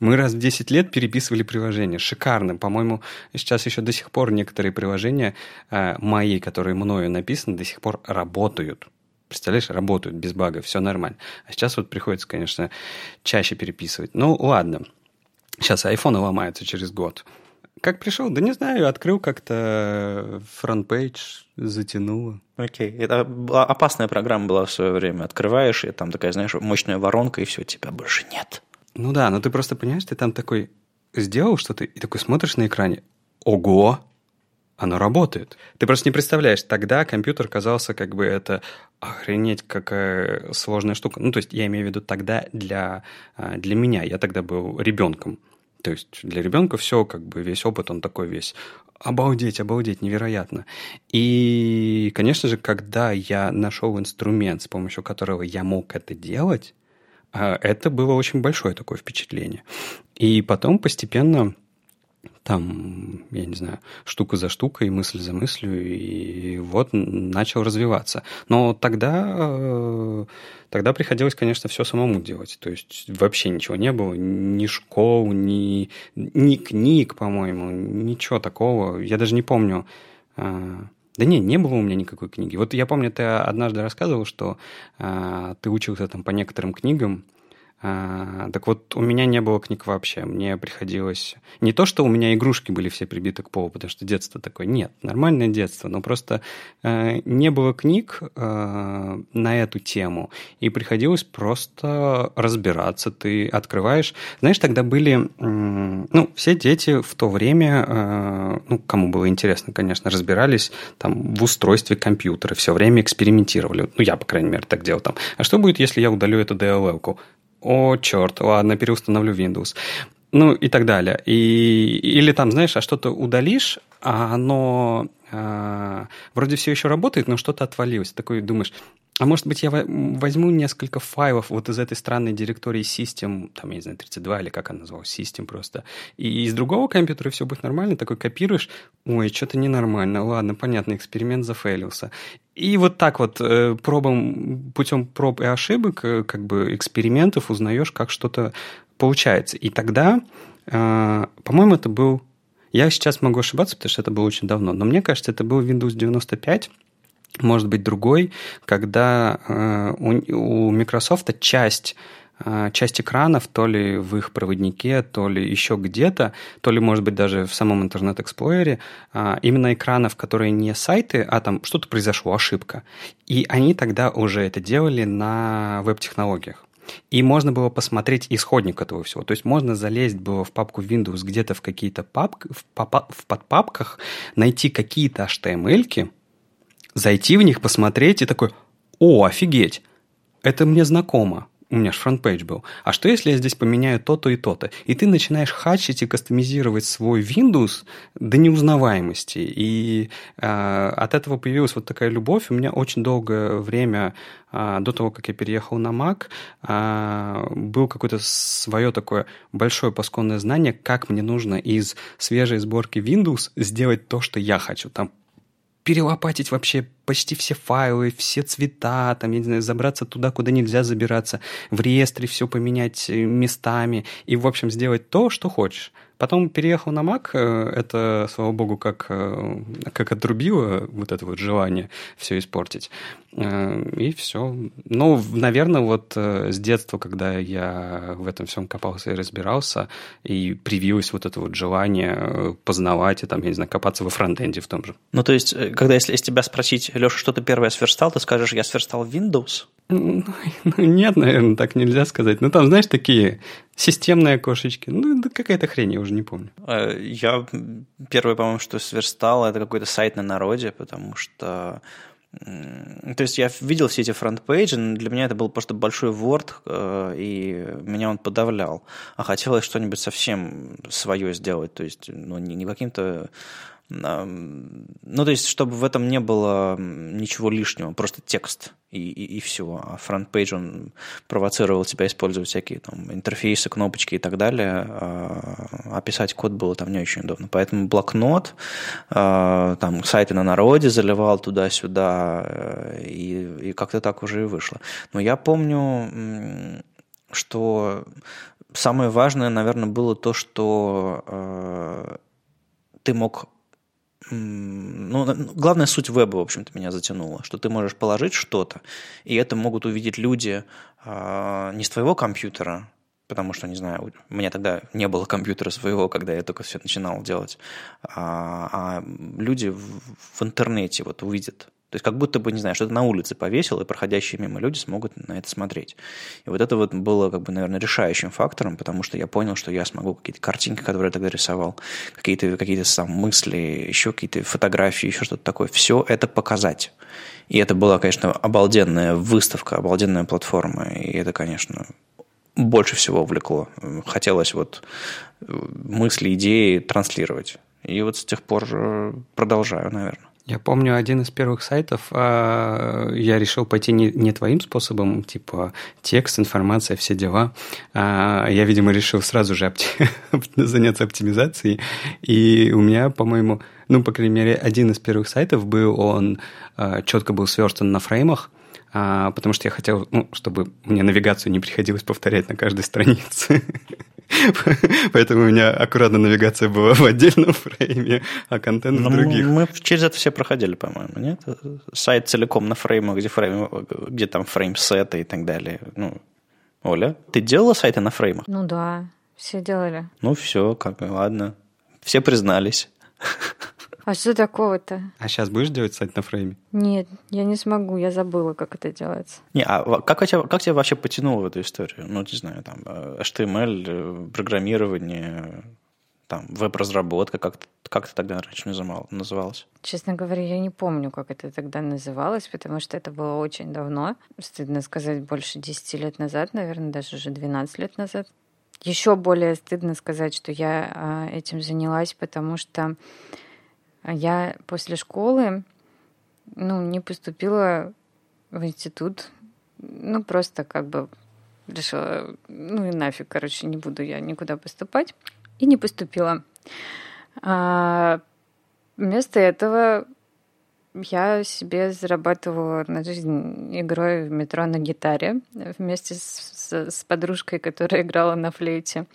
Мы раз в 10 лет переписывали приложения. Шикарно. По-моему, сейчас еще до сих пор некоторые приложения э, мои, которые мною написаны, до сих пор работают. Представляешь, работают без багов, все нормально. А сейчас вот приходится, конечно, чаще переписывать. Ну, ладно. Сейчас айфоны ломаются через год. Как пришел? Да не знаю, открыл как-то FrontPage, затянуло. Окей. Okay. Это опасная программа была в свое время. Открываешь, и там такая, знаешь, мощная воронка, и все, тебя больше нет. Ну да, но ты просто понимаешь, ты там такой сделал что-то, и такой смотришь на экране, ого, оно работает. Ты просто не представляешь, тогда компьютер казался как бы это охренеть какая сложная штука. Ну, то есть я имею в виду тогда для, а, для меня. Я тогда был ребенком. То есть для ребенка все, как бы весь опыт, он такой весь обалдеть, обалдеть, невероятно. И, конечно же, когда я нашел инструмент, с помощью которого я мог это делать, а, это было очень большое такое впечатление. И потом постепенно там, я не знаю, штука за штукой, мысль за мыслью, и вот начал развиваться. Но тогда, э, тогда приходилось, конечно, все самому делать. То есть вообще ничего не было, ни школ, ни, ни книг, по-моему, ничего такого. Я даже не помню. Э, да не, не было у меня никакой книги. Вот я помню, ты однажды рассказывал, что э, ты учился там по некоторым книгам, так вот, у меня не было книг вообще. Мне приходилось... Не то, что у меня игрушки были все прибиты к полу, потому что детство такое. Нет, нормальное детство. Но просто э, не было книг э, на эту тему. И приходилось просто разбираться. Ты открываешь... Знаешь, тогда были... Э, ну, все дети в то время, э, ну, кому было интересно, конечно, разбирались там в устройстве компьютера. Все время экспериментировали. Ну, я, по крайней мере, так делал там. А что будет, если я удалю эту DLL-ку? О, черт, ладно, переустановлю Windows. Ну и так далее. И, или там, знаешь, а что-то удалишь, а оно а, вроде все еще работает, но что-то отвалилось. Такой думаешь, а может быть, я возьму несколько файлов вот из этой странной директории System, там, я не знаю, 32 или как она называлась, System просто, и из другого компьютера все будет нормально, такой копируешь, ой, что-то ненормально, ладно, понятно, эксперимент зафейлился. И вот так вот э, пробом, путем проб и ошибок, э, как бы экспериментов узнаешь, как что-то получается. И тогда, э, по-моему, это был... Я сейчас могу ошибаться, потому что это было очень давно, но мне кажется, это был Windows 95, может быть другой, когда у Microsoft часть а, часть экранов, то ли в их проводнике, то ли еще где-то, то ли, может быть, даже в самом Internet Explorer е, а, именно экранов, которые не сайты, а там что-то произошло, ошибка. И они тогда уже это делали на веб-технологиях. И можно было посмотреть исходник этого всего. То есть можно залезть было в папку Windows где-то в какие-то папки, в, в подпапках, найти какие-то HTML-ки, зайти в них, посмотреть и такой, о, офигеть, это мне знакомо у меня же FrontPage был. А что, если я здесь поменяю то-то и то-то? И ты начинаешь хачить и кастомизировать свой Windows до неузнаваемости. И э, от этого появилась вот такая любовь. У меня очень долгое время э, до того, как я переехал на Mac, э, был какое-то свое такое большое посконное знание, как мне нужно из свежей сборки Windows сделать то, что я хочу. Там перелопатить вообще почти все файлы, все цвета, там, я не знаю, забраться туда, куда нельзя забираться, в реестре все поменять э, местами и, в общем, сделать то, что хочешь. Потом переехал на Mac, э, это, слава богу, как, э, как отрубило вот это вот желание все испортить. И все. Ну, наверное, вот с детства, когда я в этом всем копался и разбирался, и привилось вот это вот желание познавать и там, я не знаю, копаться во фронтенде в том же. Ну, то есть, когда если из тебя спросить, Леша, что ты первое сверстал, ты скажешь, я сверстал Windows? Ну, нет, наверное, так нельзя сказать. Ну, там, знаешь, такие системные окошечки. Ну, какая-то хрень, я уже не помню. Э, я первое, по-моему, что сверстал, это какой-то сайт на народе, потому что то есть я видел все эти FrontPage и, но для меня это был просто большой Word, э, и меня он подавлял. А хотелось что-нибудь совсем свое сделать, то есть ну, не каким-то ну, то есть, чтобы в этом не было ничего лишнего, просто текст и, и, и все. А FrontPage, он провоцировал тебя использовать всякие там интерфейсы, кнопочки и так далее. А, а писать код было там не очень удобно. Поэтому блокнот, а, там сайты на народе заливал туда-сюда, э, и, и как-то так уже и вышло. Но я помню, что самое важное, наверное, было то, что э, ты мог ну, главная суть веба, в общем-то, меня затянула, что ты можешь положить что-то, и это могут увидеть люди э, не с твоего компьютера, потому что, не знаю, у меня тогда не было компьютера своего, когда я только все начинал делать, а, а люди в, в интернете вот увидят То есть как будто бы, не знаю, что-то на улице повесил, и проходящие мимо люди смогут на это смотреть. И вот это вот было, как бы, наверное, решающим фактором, потому что я понял, что я смогу какие-то картинки, которые я тогда рисовал, какие-то какие сам мысли, еще какие-то фотографии, еще что-то такое, все это показать. И это была, конечно, обалденная выставка, обалденная платформа, и это, конечно, больше всего увлекло. Хотелось вот мысли, идеи транслировать. И вот с тех пор э, продолжаю, наверное. Я помню один из первых сайтов, а, я решил пойти не, не твоим способом, типа текст, информация, все дела. А, я, видимо, решил сразу же опти... заняться оптимизацией. И у меня, по-моему, ну, по крайней мере, один из первых сайтов был, он а, четко был сверстан на фреймах, потому что я хотел, ну, чтобы мне навигацию не приходилось повторять на каждой странице. Поэтому у меня аккуратно навигация была в отдельном фрейме, а контент в ну, других. Мы через это все проходили, по-моему, нет? Сайт целиком на фреймах, где, фрейм, где там фрейм-сеты и так далее. Ну, Оля, ты делала сайты на фреймах? Ну да, все делали. Ну все, как ладно. Все признались. А что такого-то? А сейчас будешь делать сайт на фрейме? Нет, я не смогу, я забыла, как это делается. Не, а как, тебя, как тебя вообще потянуло в эту историю? Ну, не знаю, там, HTML, э, программирование, там, веб-разработка, как, как это тогда раньше называлось? Честно говоря, я не помню, как это тогда называлось, потому что это было очень давно. Стыдно сказать, больше 10 лет назад, наверное, даже уже 12 лет назад. Еще более стыдно сказать, что я а, этим занялась, потому что я после школы ну, не поступила в институт. Ну, просто как бы решила, ну и нафиг, короче, не буду я никуда поступать. И не поступила. А вместо этого я себе зарабатывала на жизнь игрой в метро на гитаре вместе с, с подружкой, которая играла на флейте.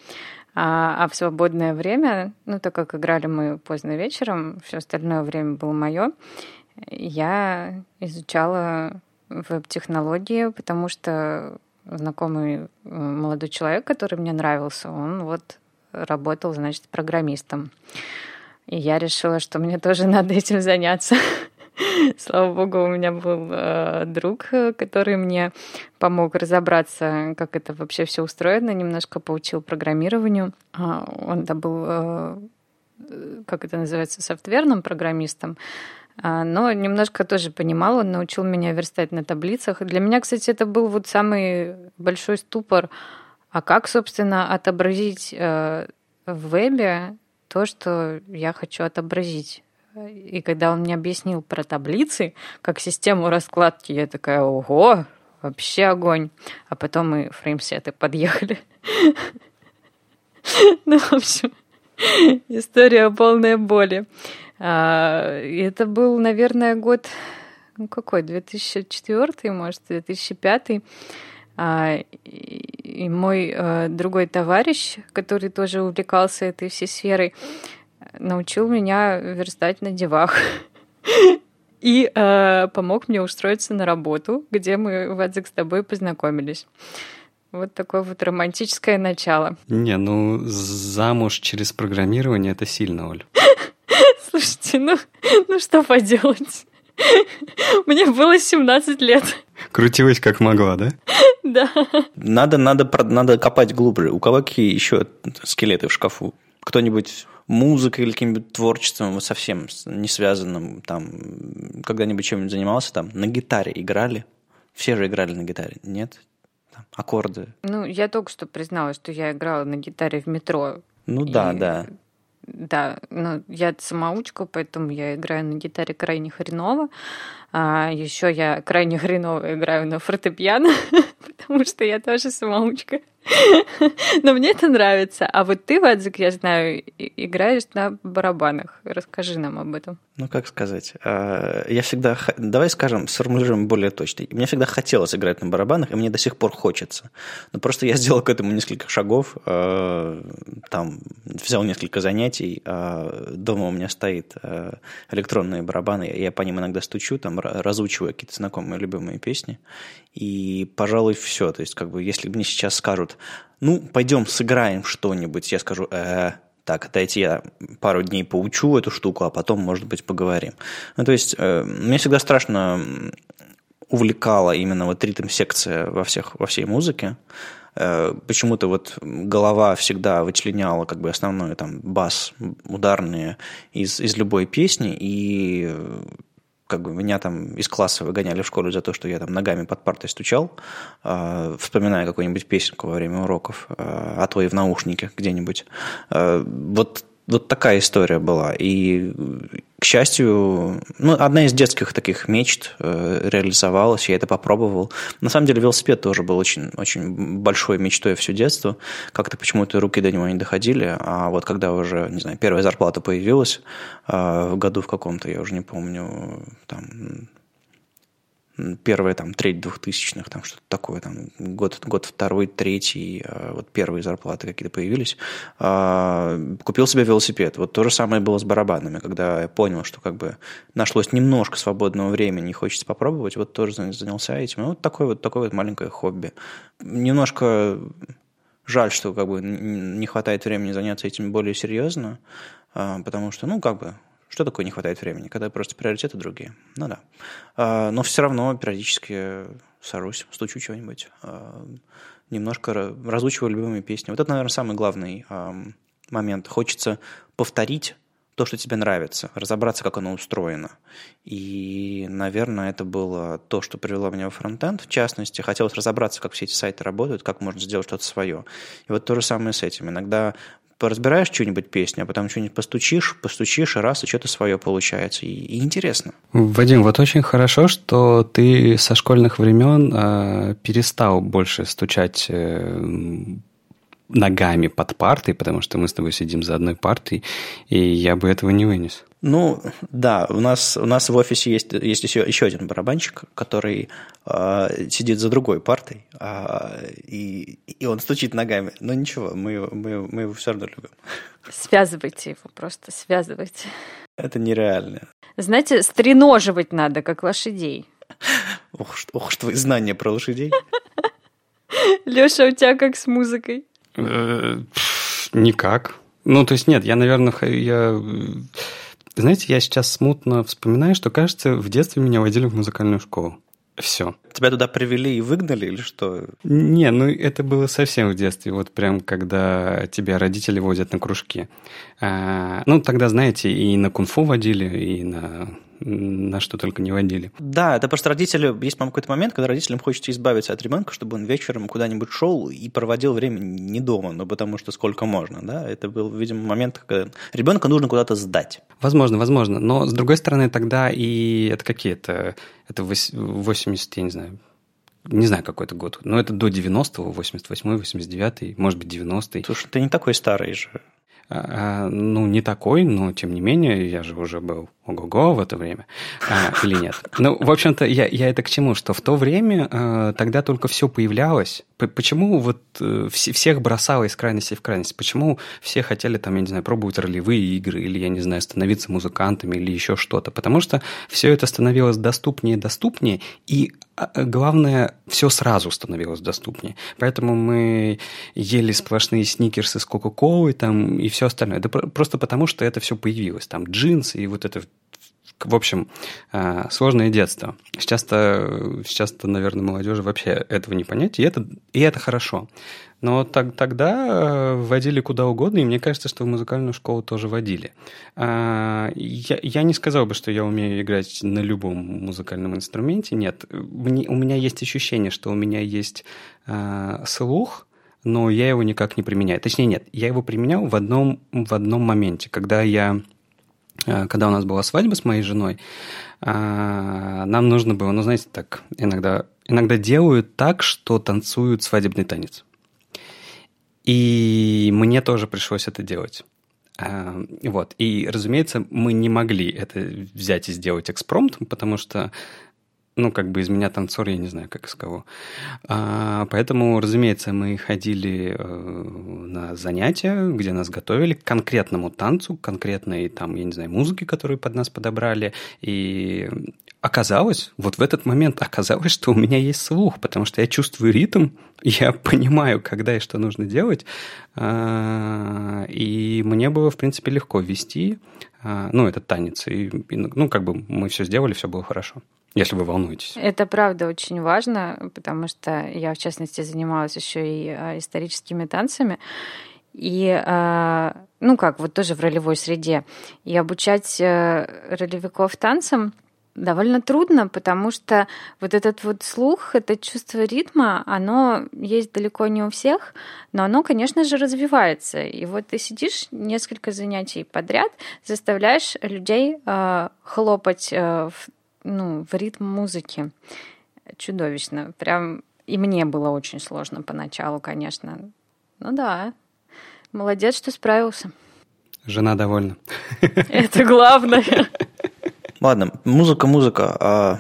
А, а в свободное время, ну, так как играли мы поздно вечером, все остальное время было мое, я изучала веб-технологии, потому что знакомый э, молодой человек, который мне нравился, он вот работал, значит, программистом. И я решила, что мне тоже надо этим заняться. Слава богу, у меня был э, друг, который мне помог разобраться, как это вообще все устроено, немножко поучил программированию. А, он да был, э, как это называется, софтверным программистом, а, но немножко тоже понимал, он научил меня верстать на таблицах. Для меня, кстати, это был вот самый большой ступор. А как, собственно, отобразить э, в вебе то, что я хочу отобразить? И когда он мне объяснил про таблицы, как систему раскладки, я такая, ого, вообще огонь. А потом мы фреймсеты подъехали. Ну, в общем, история полная боли. А, это был, наверное, год, ну какой, 2004, может, 2005. А, и мой э, другой товарищ, который тоже увлекался этой всей сферой, научил меня верстать на девах. И э, помог мне устроиться на работу, где мы, Вадзик, с тобой познакомились. Вот такое вот романтическое начало. Не, ну замуж через программирование это сильно, Оль. Слушайте, ну, ну что поделать? Мне было 17 лет. Крутилась как могла, да? Да. Надо, надо, надо копать глубже. У кого какие еще скелеты в шкафу? Кто-нибудь музыкой или каким-нибудь творчеством совсем не связанным, там, когда-нибудь чем-нибудь занимался, там, на гитаре играли? Все же играли на гитаре, нет? Там, аккорды. Ну, я только что призналась, что я играла на гитаре в метро. Ну и... да, да. Да, ну я самоучка, поэтому я играю на гитаре крайне хреново. А еще я крайне хреново играю на фортепиано, потому что я тоже самоучка. Но мне это нравится. А вот ты, Вадзик, я знаю, играешь на барабанах. Расскажи нам об этом. Ну, как сказать? А, я всегда... Давай скажем, сформулируем более точно. Мне всегда хотелось играть на барабанах, и мне до сих пор хочется. Но просто я сделал к этому несколько шагов, а, там, взял несколько занятий. А, дома у меня стоит электронные барабаны, я по ним иногда стучу, там, разучиваю какие-то знакомые, любимые песни. И, пожалуй, все. То есть, как бы, если мне сейчас скажут, ну, пойдем сыграем что-нибудь, я скажу, э, так, дайте я пару дней поучу эту штуку, а потом, может быть, поговорим. Ну, то есть, э, мне всегда страшно увлекала именно вот ритм-секция во, всех, во всей музыке. Э, почему-то вот голова всегда вычленяла как бы основной там бас, ударные из, из любой песни, и как бы меня там из класса выгоняли в школу за то, что я там ногами под партой стучал, э, вспоминая какую-нибудь песенку во время уроков, э, а то и в наушнике где-нибудь. Э, вот вот такая история была. И, к счастью, ну, одна из детских таких мечт э, реализовалась, я это попробовал. На самом деле велосипед тоже был очень, очень большой мечтой все детство. Как-то почему-то руки до него не доходили, а вот когда уже, не знаю, первая зарплата появилась э, в году в каком-то, я уже не помню, там, первая там треть двухтысячных, там что-то такое, там год, год второй, третий, а, вот первые зарплаты какие-то появились, а, купил себе велосипед. Вот то же самое было с барабанами, когда я понял, что как бы нашлось немножко свободного времени, хочется попробовать, вот тоже занялся этим. Вот такое вот такое вот маленькое хобби. Немножко жаль, что как бы не хватает времени заняться этим более серьезно, а, потому что, ну, как бы что такое не хватает времени? Когда просто приоритеты другие. Ну да. А, но все равно периодически сажусь, стучу чего-нибудь. А, немножко разучиваю любимые песни. Вот это, наверное, самый главный момент. Хочется повторить то, что тебе нравится, разобраться, как оно устроено. И, наверное, это было то, что привело меня в фронтенд. В частности, хотелось разобраться, как все эти сайты работают, как можно сделать что-то свое. И вот то же самое с этим. Иногда поразбираешь что-нибудь песню, а потом что-нибудь постучишь, постучишь, и раз, и что-то свое получается. И, и интересно. Вадим, вот очень хорошо, что ты со школьных времен э, перестал больше стучать э, ногами под партой, потому что мы с тобой сидим за одной партой, и я бы этого не вынес. Ну, да, у нас, у нас в офисе есть, есть еще, еще один барабанщик, который э, сидит за другой партой, э, и, и он стучит ногами. Но ничего, мы, мы, мы его все равно любим. Связывайте его, просто связывайте. Это нереально. Знаете, стреноживать надо, как лошадей. Ох, ох, что знания про лошадей. Леша, у тебя как с музыкой? Э, никак. Ну, то есть нет, я, наверное, я знаете, я сейчас смутно вспоминаю, что, кажется, в детстве меня водили в музыкальную школу. Все. Тебя туда привели и выгнали или что? Не, ну это было совсем в детстве, вот прям когда тебя родители водят на кружки. А, ну тогда, знаете, и на кунг-фу водили, и на на что только не водили. Да, это просто родители, есть, по-моему, какой-то момент, когда родителям хочется избавиться от ребенка, чтобы он вечером куда-нибудь шел и проводил время не дома, ну потому что сколько можно, да, это был, видимо, момент, когда ребенка нужно куда-то сдать. Возможно, возможно, но с другой стороны тогда и это какие-то, это 80, я не знаю, не знаю, какой это год, но это до 90-го, 88-й, 89-й, может быть, 90-й. Слушай, ты не такой старый же. А, ну, не такой, но тем не менее, я же уже был ого-го в это время, а, или нет. Ну, в общем-то, я, я это к чему, что в то время а, тогда только все появлялось. Почему вот э, всех бросало из крайности в крайность? Почему все хотели там, я не знаю, пробовать ролевые игры, или, я не знаю, становиться музыкантами, или еще что-то? Потому что все это становилось доступнее и доступнее, и а, а, главное, все сразу становилось доступнее. Поэтому мы ели сплошные сникерсы с Кока-Колой там и все остальное. Это просто потому, что это все появилось. Там джинсы и вот это в общем, а, сложное детство. Сейчас-то, сейчас-то, наверное, молодежи вообще этого не понять, и это, и это хорошо. Но так, тогда э, водили куда угодно, и мне кажется, что в музыкальную школу тоже водили. А, я, я не сказал бы, что я умею играть на любом музыкальном инструменте. Нет, у меня есть ощущение, что у меня есть слух, но я его никак не применяю. Точнее, нет, я его применял в одном, в одном моменте, когда я э, когда у нас была свадьба с моей женой, а, нам нужно было, ну, знаете, так, иногда, иногда делают так, что танцуют свадебный танец. И мне тоже пришлось это делать. А, вот. И, разумеется, мы не могли это взять и сделать экспромт, потому что ну, как бы из меня танцор, я не знаю, как из кого. А, поэтому, разумеется, мы ходили э, на занятия, где нас готовили к конкретному танцу, конкретной, там, я не знаю, музыке, которую под нас подобрали. И оказалось, вот в этот момент оказалось, что у меня есть слух, потому что я чувствую ритм, я понимаю, когда и что нужно делать, а, и мне было, в принципе, легко вести, а, ну, этот танец, и, ну, как бы мы все сделали, все было хорошо если вы волнуетесь. Это правда очень важно, потому что я, в частности, занималась еще и а, историческими танцами. И, ну как, вот тоже в ролевой среде. И обучать э, ролевиков танцам – довольно трудно, потому что вот этот вот слух, это чувство ритма, оно есть далеко не у всех, но оно, конечно же, развивается. И вот ты сидишь несколько занятий подряд, заставляешь людей э, хлопать э, в, ну, в ритм музыки. Чудовищно. Прям и мне было очень сложно поначалу, конечно. Ну да, молодец, что справился. Жена довольна. Это главное. Ладно, музыка, музыка. А,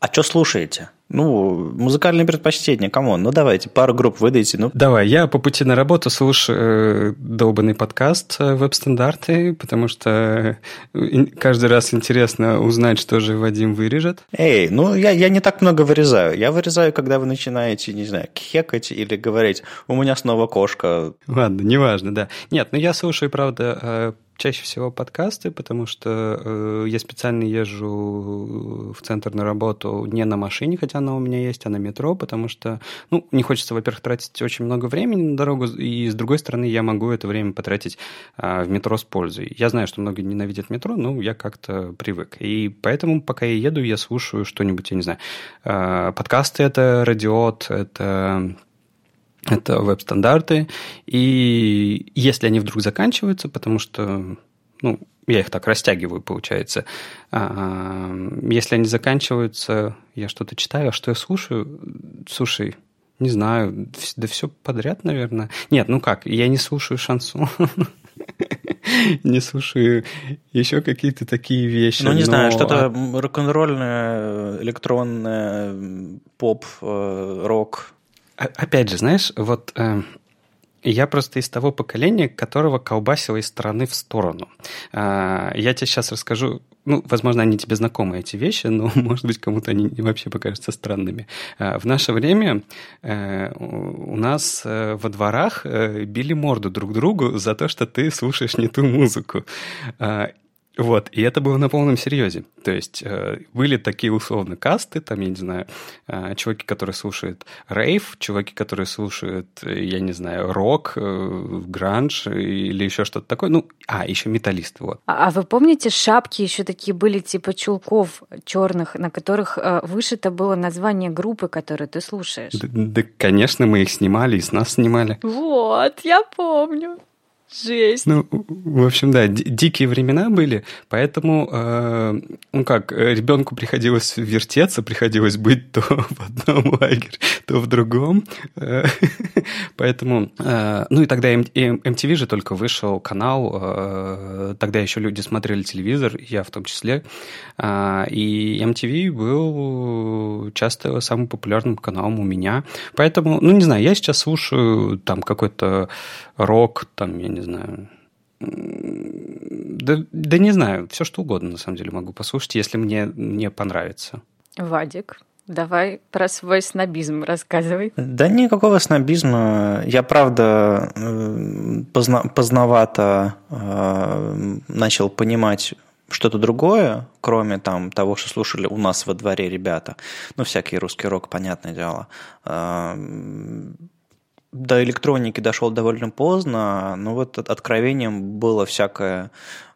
а что слушаете? Ну, музыкальные предпочтения, come on, ну давайте, пару групп выдайте. Ну. Давай, я по пути на работу слушаю э, долбанный подкаст э, «Веб-стандарты», потому что э, каждый раз интересно узнать, что же Вадим вырежет. Эй, ну я, я не так много вырезаю. Я вырезаю, когда вы начинаете, не знаю, кхекать или говорить «у меня снова кошка». Ладно, неважно, да. Нет, ну я слушаю, правда, чаще всего подкасты, потому что э, я специально езжу в центр на работу не на машине, хотя она у меня есть, а на метро, потому что, ну, не хочется, во-первых, тратить очень много времени на дорогу, и с другой стороны, я могу это время потратить э, в метро с пользой. Я знаю, что многие ненавидят метро, но я как-то привык. И поэтому, пока я еду, я слушаю что-нибудь, я не знаю, э, подкасты это радиот, это это веб-стандарты. И если они вдруг заканчиваются, потому что, ну, я их так растягиваю, получается. А, если они заканчиваются, я что-то читаю, а что я слушаю? Слушай, не знаю, да все подряд, наверное. Нет, ну как, я не слушаю шансон. Не слушаю еще какие-то такие вещи. Ну, не знаю, что-то рок-н-ролльное, электронное, поп, э, рок. Опять же, знаешь, вот э, я просто из того поколения, которого колбасило из стороны в сторону. Э, я тебе сейчас расскажу, ну, возможно, они тебе знакомы, эти вещи, но, может быть, кому-то они вообще покажутся странными. Э, в наше время э, у нас э, во дворах э, били морду друг другу за то, что ты слушаешь не ту музыку. Э, вот, и это было на полном серьезе. То есть э, были такие условно касты, там, я не знаю, э, чуваки, которые слушают рейв, чуваки, которые слушают, э, я не знаю, рок, гранж или еще что-то такое. Ну, а, еще металлисты, вот. А, а вы помните, шапки еще такие были, типа чулков черных, на которых вышито было название группы, которую ты слушаешь? Да, да, конечно, мы их снимали и с нас снимали. Вот, я помню. Жесть. Ну, в общем, да, дикие времена были, поэтому, э, ну как, ребенку приходилось вертеться, приходилось быть то в одном лагере, то в другом. Э, поэтому, э, ну и тогда MTV же только вышел канал, э, тогда еще люди смотрели телевизор, я в том числе, э, и MTV был часто самым популярным каналом у меня. Поэтому, ну не знаю, я сейчас слушаю там какой-то рок, там, я не знаю, да, да не знаю, все что угодно, на самом деле, могу послушать, если мне, мне понравится. Вадик, давай про свой снобизм рассказывай. Да никакого снобизма. Я, правда, э, позна поздновато э, начал понимать что-то другое, кроме там того, что слушали у нас во дворе ребята. Ну, всякий русский рок, понятное дело э, до электроники дошел довольно поздно, но вот откровением было всякое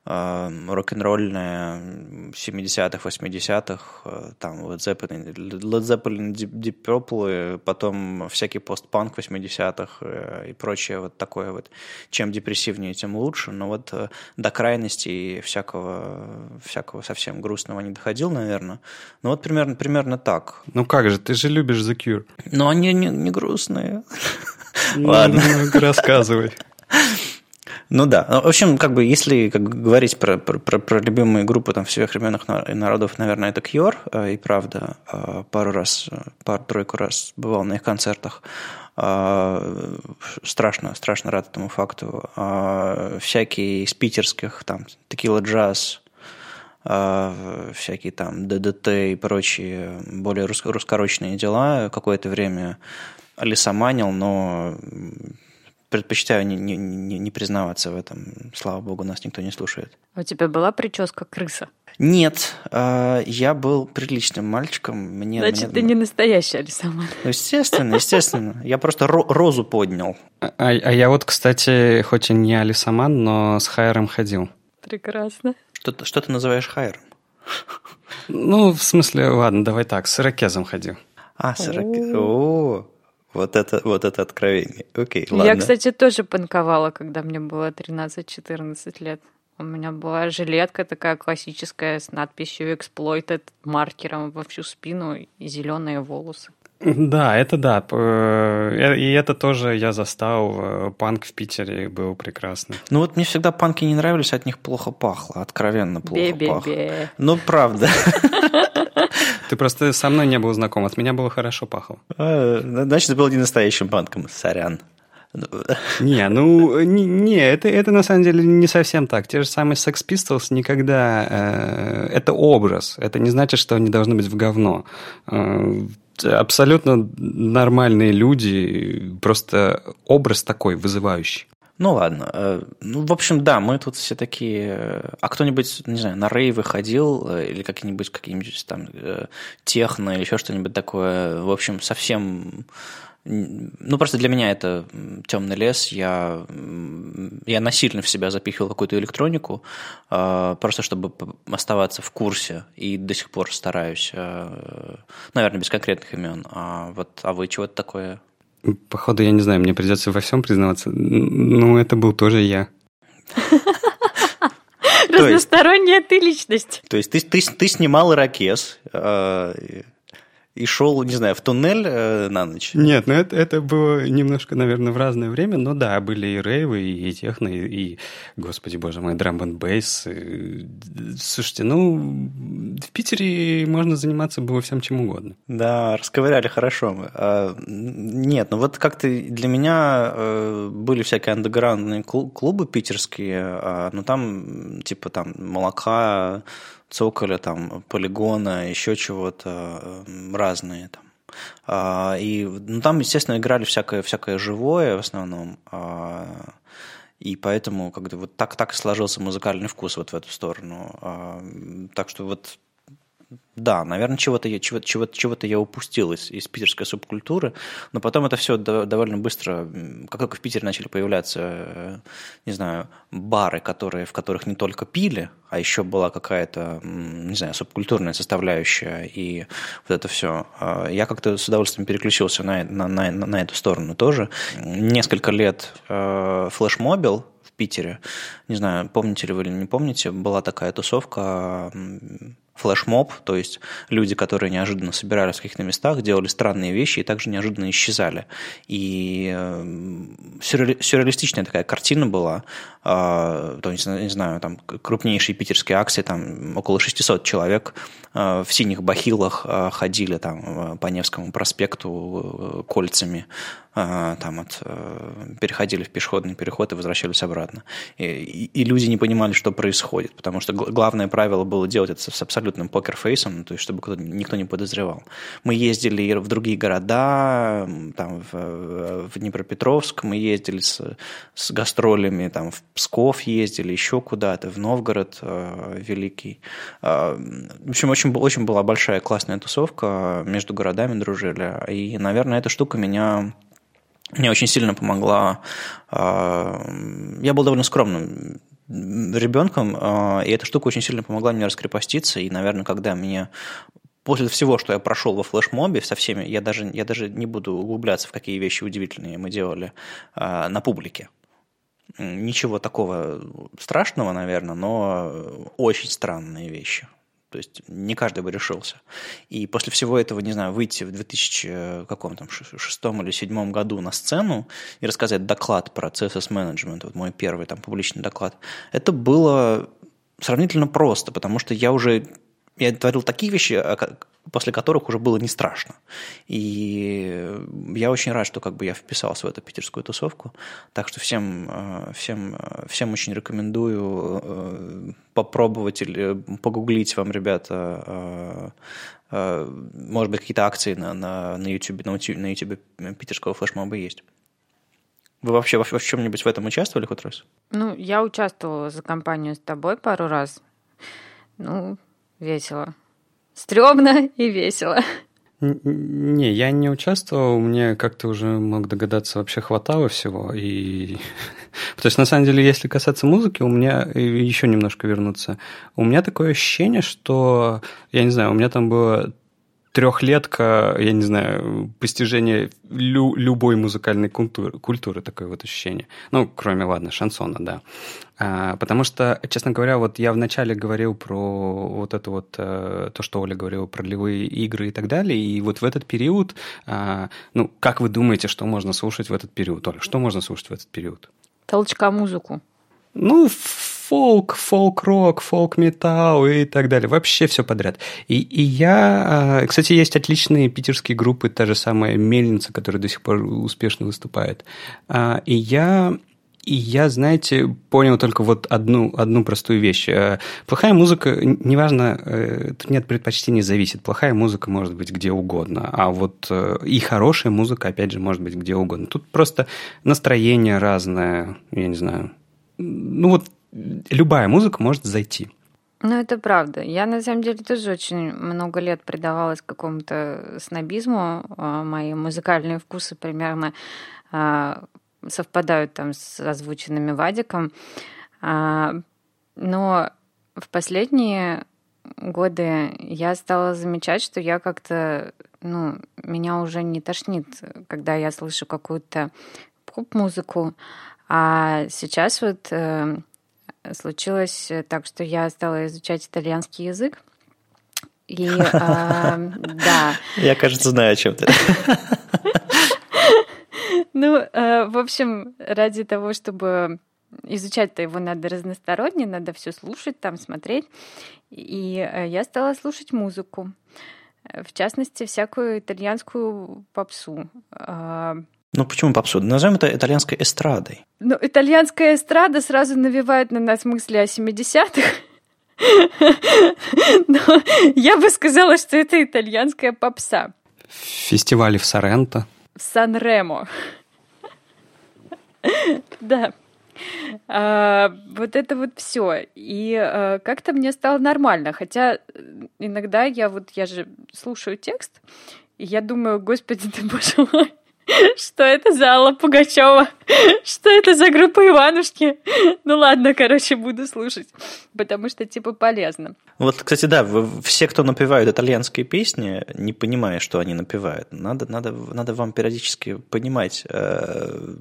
э, рок-н-ролльное 70-х, 80-х, э, там Led Zeppelin, Led Zeppelin, Deep Purple, потом всякий постпанк 80-х э, и прочее вот такое вот. Чем депрессивнее, тем лучше, но вот э, до крайности всякого, всякого совсем грустного не доходил, наверное. Ну вот примерно, примерно так. Ну как же, ты же любишь The Cure. Но они не, не грустные. Ладно. Ну, рассказывай. Ну да. В общем, как бы, если как говорить про, про, про, любимые группы там, всех времен народов, наверное, это Кьор, и правда, пару раз, пару-тройку раз бывал на их концертах. Страшно, страшно рад этому факту. Всякие из питерских, там, Текила Джаз, всякие там ДДТ и прочие более русскорочные дела какое-то время лесоманил, но предпочитаю не, не, не, не признаваться в этом. Слава богу, нас никто не слушает. А у тебя была прическа крыса? Нет, а, я был приличным мальчиком. Мне, Значит, мне... ты не настоящий Алисаман. Ну, естественно, естественно. Я просто розу поднял. А, а я вот, кстати, хоть и не Алисаман, но с Хайером ходил. Прекрасно. Что, что ты называешь Хайером? Ну, в смысле, ладно, давай так, с ирокезом ходил. А, с ирокезом. Вот это, вот это откровение. Окей, ладно. Я, кстати, тоже панковала, когда мне было 13-14 лет. У меня была жилетка такая классическая с надписью «Exploited» маркером во всю спину и зеленые волосы. Да, это да. Э, и это тоже я застал. Э, панк в Питере был прекрасный. Ну вот мне всегда панки не нравились, от них плохо пахло, откровенно плохо Бе-бе-бе. пахло. Ну, правда. Ты просто со мной не был знаком, от меня было хорошо пахло. А, значит, ты был не настоящим панком, сорян. Не, ну, не, не это, это на самом деле не совсем так. Те же самые Sex Pistols никогда... Э, это образ. Это не значит, что они должны быть в говно. Э, абсолютно нормальные люди, просто образ такой вызывающий. Ну ладно. Э, ну, в общем, да, мы тут все такие... Э, а кто-нибудь, не знаю, на рейвы ходил э, или какие-нибудь какие-нибудь там техно или еще что-нибудь такое? В общем, совсем... Ну, просто для меня это темный лес. Я, я насильно в себя запихивал какую-то электронику, просто чтобы оставаться в курсе, и до сих пор стараюсь. Наверное, без конкретных имен. А, вот, а вы чего-то такое Походу, я не знаю, мне придется во всем признаваться. Ну, это был тоже я. Разносторонняя ты личность. То есть ты, ты, ты снимал ирокез, а, и шел, не знаю, в туннель э, на ночь? Нет, ну это, это было немножко, наверное, в разное время, но да, были и рейвы, и техно, и, и господи боже мой, драм н бейс. Слушайте, ну, в Питере можно заниматься было всем чем угодно. Да, расковыряли хорошо. А, нет, ну вот как-то для меня э, были всякие андеграундные клубы питерские, а, но там, типа, там, молока, цоколя, там, полигона, еще чего-то, разные там. А, и ну, там, естественно, играли всякое, всякое живое в основном. А, и поэтому как-то вот так, так сложился музыкальный вкус вот в эту сторону. А, так что вот да, наверное, чего-то я, чего-то, чего-то, чего-то я упустил из, из питерской субкультуры, но потом это все довольно быстро, как только в Питере начали появляться, э, не знаю, бары, которые, в которых не только пили, а еще была какая-то, не знаю, субкультурная составляющая, и вот это все. А я как-то с удовольствием переключился на, на, на, на эту сторону тоже. Несколько лет э, флешмобил, в Питере. Не знаю, помните ли вы или не помните, была такая тусовка флешмоб, то есть люди, которые неожиданно собирались в каких-то местах, делали странные вещи и также неожиданно исчезали. И э, сюрреалистичная такая картина была, а, то не знаю, там крупнейшие питерские акции, там около 600 человек э, в синих бахилах э, ходили там по Невскому проспекту кольцами, там от, переходили в пешеходный переход и возвращались обратно. И, и люди не понимали, что происходит, потому что главное правило было делать это с абсолютным покерфейсом, то есть чтобы никто не подозревал. Мы ездили в другие города, там в, в Днепропетровск, мы ездили с, с гастролями, там в Псков ездили, еще куда-то, в Новгород э, Великий. Э, в общем, очень, очень была большая классная тусовка, между городами дружили. И, наверное, эта штука меня мне очень сильно помогла. Э, я был довольно скромным ребенком, а, и эта штука очень сильно помогла мне раскрепоститься, и, наверное, когда мне после всего, что я прошел во флешмобе со всеми, я даже, я даже не буду углубляться в какие вещи удивительные мы делали а, на публике. Ничего такого страшного, наверное, но очень странные вещи. То есть не каждый бы решился. И после всего этого, не знаю, выйти в 2006 или 2007 году на сцену и рассказать доклад про CSS Management, вот мой первый там публичный доклад, это было сравнительно просто, потому что я уже я творил такие вещи, после которых уже было не страшно. И я очень рад, что как бы я вписался в эту питерскую тусовку. Так что всем, э, всем, э, всем очень рекомендую э, попробовать или погуглить вам, ребята, может быть, какие-то акции на, на, на YouTube, на, на YouTube питерского флешмоба есть. Вы вообще в чем-нибудь в этом участвовали хоть раз? Ну, я участвовала за компанию с тобой пару раз. Ну, весело. Стрёмно и весело. Не, я не участвовал, мне, как ты уже мог догадаться, вообще хватало всего. И... То есть, на самом деле, если касаться музыки, у меня, еще немножко вернуться, у меня такое ощущение, что, я не знаю, у меня там было трехлетка, я не знаю, постижение лю любой музыкальной культуры, культуры, такое вот ощущение. Ну, кроме, ладно, шансона, да. А, потому что, честно говоря, вот я вначале говорил про вот это вот, а, то, что Оля говорила, про ролевые игры и так далее, и вот в этот период, а, ну, как вы думаете, что можно слушать в этот период? Оля, что можно слушать в этот период? Толчка музыку. Ну, фолк, фолк-рок, фолк-металл и так далее. Вообще все подряд. И, и я... А, кстати, есть отличные питерские группы, та же самая «Мельница», которая до сих пор успешно выступает. А, и я и я, знаете, понял только вот одну, одну простую вещь. А, плохая музыка, неважно, э, тут нет предпочтений, зависит. Плохая музыка может быть где угодно, а вот э, и хорошая музыка, опять же, может быть где угодно. Тут просто настроение разное, я не знаю. Ну вот любая музыка может зайти. Ну, это правда. Я, на самом деле, тоже очень много лет предавалась какому-то снобизму. А, мои музыкальные вкусы примерно а, совпадают там с озвученными Вадиком. А, но в последние годы я стала замечать, что я как-то, ну, меня уже не тошнит, когда я слышу какую-то поп-музыку. А сейчас вот э, случилось так, что я стала изучать итальянский язык. И э, да. Я, кажется, знаю, о чем ты. Ну, э, в общем, ради того, чтобы изучать-то его надо разносторонне, надо все слушать, там смотреть. И э, я стала слушать музыку. В частности, всякую итальянскую попсу. Ну, почему попсу? Назовем это итальянской эстрадой. Ну, итальянская эстрада сразу навевает на нас мысли о 70-х. Но я бы сказала, что это итальянская попса. Фестивали в Соренто. В Сан-Ремо. Да. А, вот это вот все. И а, как-то мне стало нормально. Хотя иногда я вот, я же слушаю текст, и я думаю, господи ты, боже мой, что это за Алла Пугачева? Что это за группа Иванушки? Ну ладно, короче, буду слушать, потому что типа полезно. Вот, кстати, да, все, кто напевают итальянские песни, не понимая, что они напевают, надо, надо, надо вам периодически понимать, э,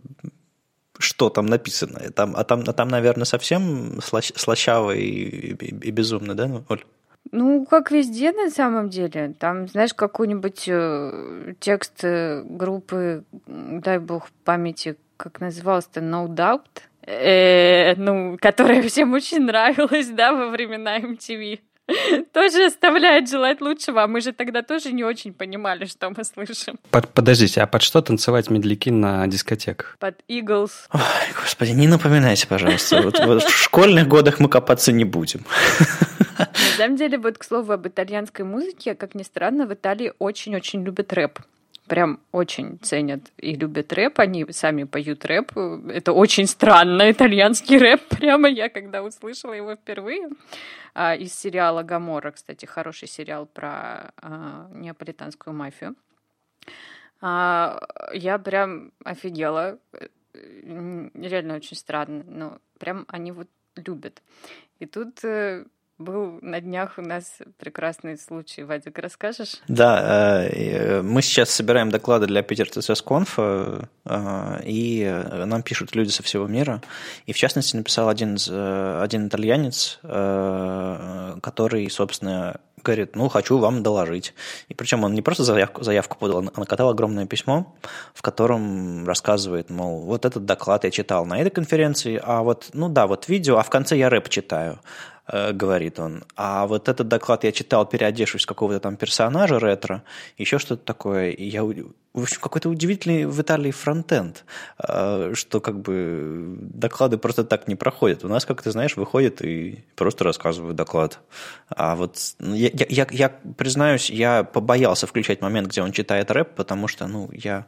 что там написано. Там, а, там, а там, наверное, совсем слащаво и, и, и безумно, да, Оль? Ну, как везде на самом деле. Там, знаешь, какой-нибудь э, текст э, группы, дай бог памяти, как назывался-то, No Doubt, э, ну, которая всем очень нравилась, да, во времена MTV. тоже оставляет желать лучшего, а мы же тогда тоже не очень понимали, что мы слышим. Под, подождите, а под что танцевать медляки на дискотеках? Под Eagles. Ой, господи, не напоминайте, пожалуйста. Вот, вот в школьных годах мы копаться не будем. На самом деле, вот к слову об итальянской музыке, как ни странно, в Италии очень-очень любят рэп прям очень ценят и любят рэп, они сами поют рэп. Это очень странно, итальянский рэп. Прямо я, когда услышала его впервые а, из сериала «Гамора», кстати, хороший сериал про а, неаполитанскую мафию, а, я прям офигела. Реально очень странно, но прям они вот любят. И тут э, был на днях у нас прекрасный случай. Вадик, расскажешь? Да, э, мы сейчас собираем доклады для Питер ТСС Конф, и нам пишут люди со всего мира. И в частности написал один, один итальянец, который, собственно, говорит, ну, хочу вам доложить. И причем он не просто заявку, заявку подал, а накатал огромное письмо, в котором рассказывает, мол, вот этот доклад я читал на этой конференции, а вот, ну да, вот видео, а в конце я рэп читаю. Э, говорит он. А вот этот доклад я читал, переодевшись какого-то там персонажа ретро, еще что-то такое. И я, в общем, какой-то удивительный в Италии фронтенд, э, что как бы доклады просто так не проходят. У нас, как ты знаешь, выходит и просто рассказывают доклад. А вот ну, я, я, я признаюсь, я побоялся включать момент, где он читает рэп, потому что, ну, я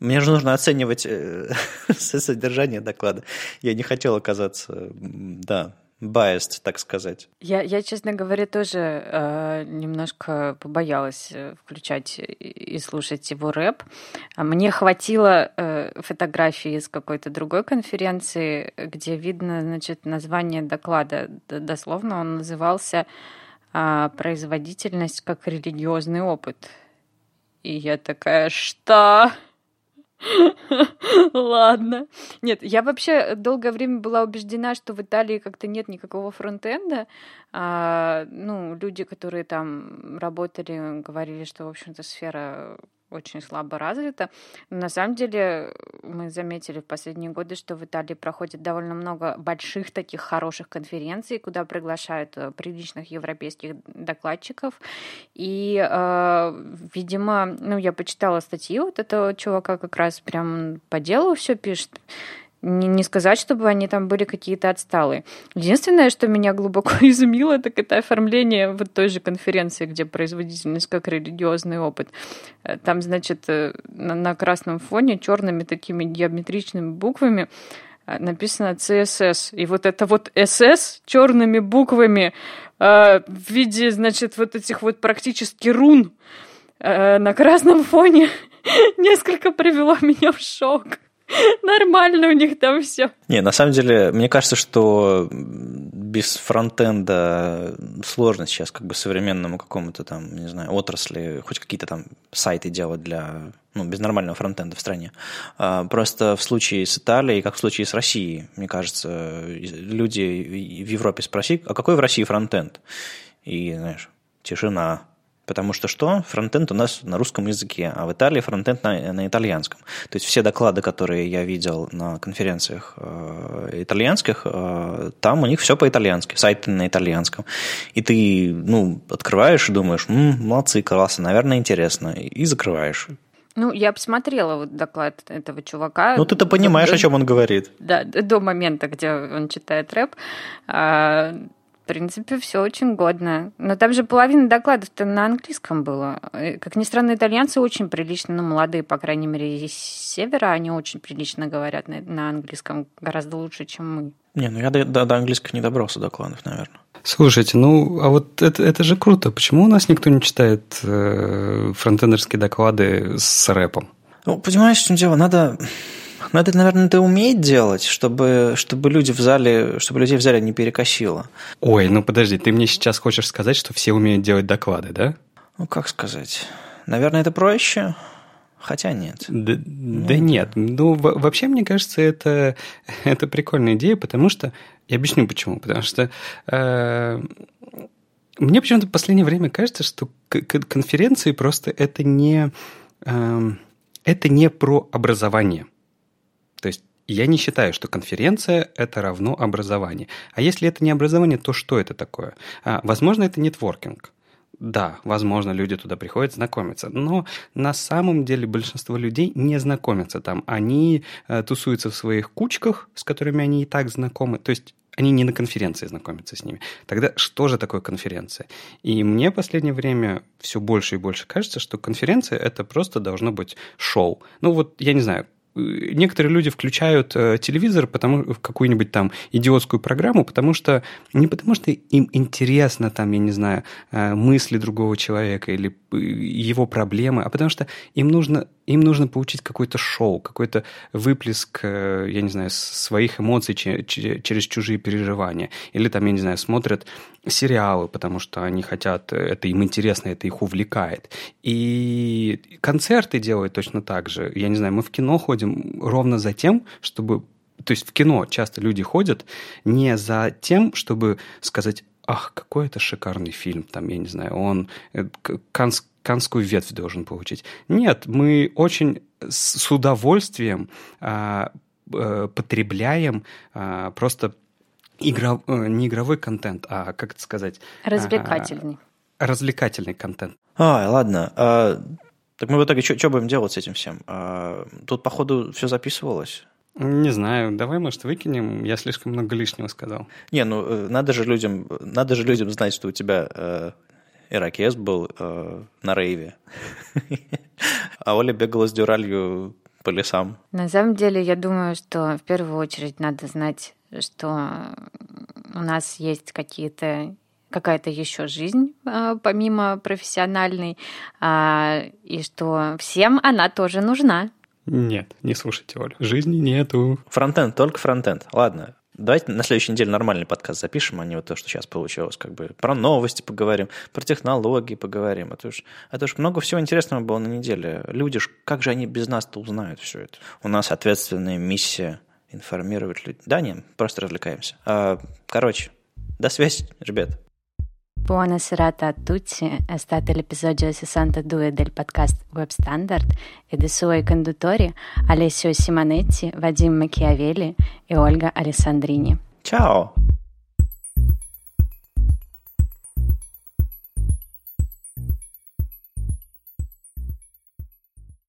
мне же нужно оценивать э, содержание доклада. Я не хотел оказаться, да, biased, так сказать. Я, я честно говоря, тоже э, немножко побоялась э, включать и слушать его рэп. А мне хватило э, фотографии из какой-то другой конференции, где видно, значит, название доклада. Дословно он назывался э, «Производительность как религиозный опыт». И я такая, что? Ладно. Нет, я вообще долгое время была убеждена, что в Италии как-то нет никакого фронтенда. А, ну, люди, которые там работали, говорили, что, в общем-то, сфера очень слабо развита. На самом деле мы заметили в последние годы, что в Италии проходит довольно много больших таких хороших конференций, куда приглашают э, приличных европейских докладчиков. И, э, видимо, ну, я почитала статьи вот этого чувака как раз прям по делу все пишет. Не, не сказать, чтобы они там были какие-то отсталые. Единственное, что меня глубоко изумило, так это оформление вот той же конференции, где производительность как религиозный опыт. Э, там, значит, э, на, на красном фоне черными такими геометричными буквами э, написано CSS. И вот это вот SS черными буквами э, в виде, значит, вот этих вот практически рун э, на красном фоне несколько привело меня в шок. Нормально у них там все. Не, на самом деле, мне кажется, что без фронтенда сложно сейчас как бы современному какому-то там, не знаю, отрасли, хоть какие-то там сайты делать для, ну, без нормального фронтенда в стране. А, просто в случае с Италией, как в случае с Россией, мне кажется, люди в Европе спросили, а какой в России фронтенд? И, знаешь, тишина. Потому что что? Фронтенд у нас на русском языке, а в Италии фронтенд на, на итальянском. То есть все доклады, которые я видел на конференциях э, итальянских, э, там у них все по-итальянски, сайты на итальянском. И ты ну, открываешь и думаешь, М, молодцы, классно, наверное, интересно, и закрываешь. Ну, я посмотрела вот доклад этого чувака. Ну, ты-то понимаешь, до, о чем он говорит. Да, до момента, где он читает рэп. А, принципе, все очень годно. Но там же половина докладов-то на английском было. Как ни странно, итальянцы очень прилично, ну, молодые, по крайней мере, из севера, они очень прилично говорят на, на английском, гораздо лучше, чем мы. Не, ну я до, до, до английского не добрался докладов, наверное. Слушайте, ну, а вот это, это же круто. Почему у нас никто не читает э, фронтендерские доклады с рэпом? Ну, понимаешь, в чем дело? Надо но это, наверное, это уметь делать, чтобы, чтобы люди в зале, чтобы людей в зале не перекосило. Ой, ну подожди, ты мне сейчас хочешь сказать, что все умеют делать доклады, да? Ну, как сказать? Наверное, это проще. Хотя нет. Да, нет. да нет. Ну, вообще, мне кажется, это, это прикольная идея, потому что... Я объясню почему. Потому что э, мне почему-то в последнее время кажется, что конференции просто это не... Э, это не про образование. То есть я не считаю, что конференция – это равно образование. А если это не образование, то что это такое? А, возможно, это нетворкинг. Да, возможно, люди туда приходят знакомиться, но на самом деле большинство людей не знакомятся там. Они э, тусуются в своих кучках, с которыми они и так знакомы. То есть они не на конференции знакомятся с ними. Тогда что же такое конференция? И мне в последнее время все больше и больше кажется, что конференция это просто должно быть шоу. Ну вот, я не знаю, некоторые люди включают э, телевизор, потому в какую-нибудь там идиотскую программу, потому что не потому что им интересно там, я не знаю, э, мысли другого человека или э, его проблемы, а потому что им нужно им нужно получить какое-то шоу, какой-то выплеск, я не знаю, своих эмоций через чужие переживания. Или там, я не знаю, смотрят сериалы, потому что они хотят, это им интересно, это их увлекает. И концерты делают точно так же. Я не знаю, мы в кино ходим ровно за тем, чтобы... То есть в кино часто люди ходят не за тем, чтобы сказать, ах, какой это шикарный фильм, там, я не знаю, он э, канс, канскую ветвь должен получить. Нет, мы очень с удовольствием а, а, потребляем а, просто игра, э, не игровой контент, а, как это сказать? Развлекательный. А, развлекательный контент. А, ладно. А, так мы в итоге что будем делать с этим всем? А, тут, походу, все записывалось. Не знаю, давай, может, выкинем. Я слишком много лишнего сказал. Не, ну э, надо же людям, надо же людям знать, что у тебя э, ирокез был э, на рейве, а Оля бегала с дюралью по лесам. На самом деле, я думаю, что в первую очередь надо знать, что у нас есть какие-то какая-то еще жизнь а, помимо профессиональной, а, и что всем она тоже нужна. Нет, не слушайте, Оля. Жизни нету. Фронтенд, только фронтенд. Ладно, Давайте на следующей неделе нормальный подкаст запишем, а не вот то, что сейчас получилось. Как бы про новости поговорим, про технологии поговорим. Это уж, это уж много всего интересного было на неделе. Люди, ж, как же они без нас-то узнают все это? У нас ответственная миссия информировать людей. Да, нет, просто развлекаемся. А, короче, до связи, ребят. Buona serata a tutti, è stato l'episodio 62 del podcast Web Standard e dei suoi conduttori Alessio Simonetti, Vadim Machiavelli e Olga Alessandrini. Ciao!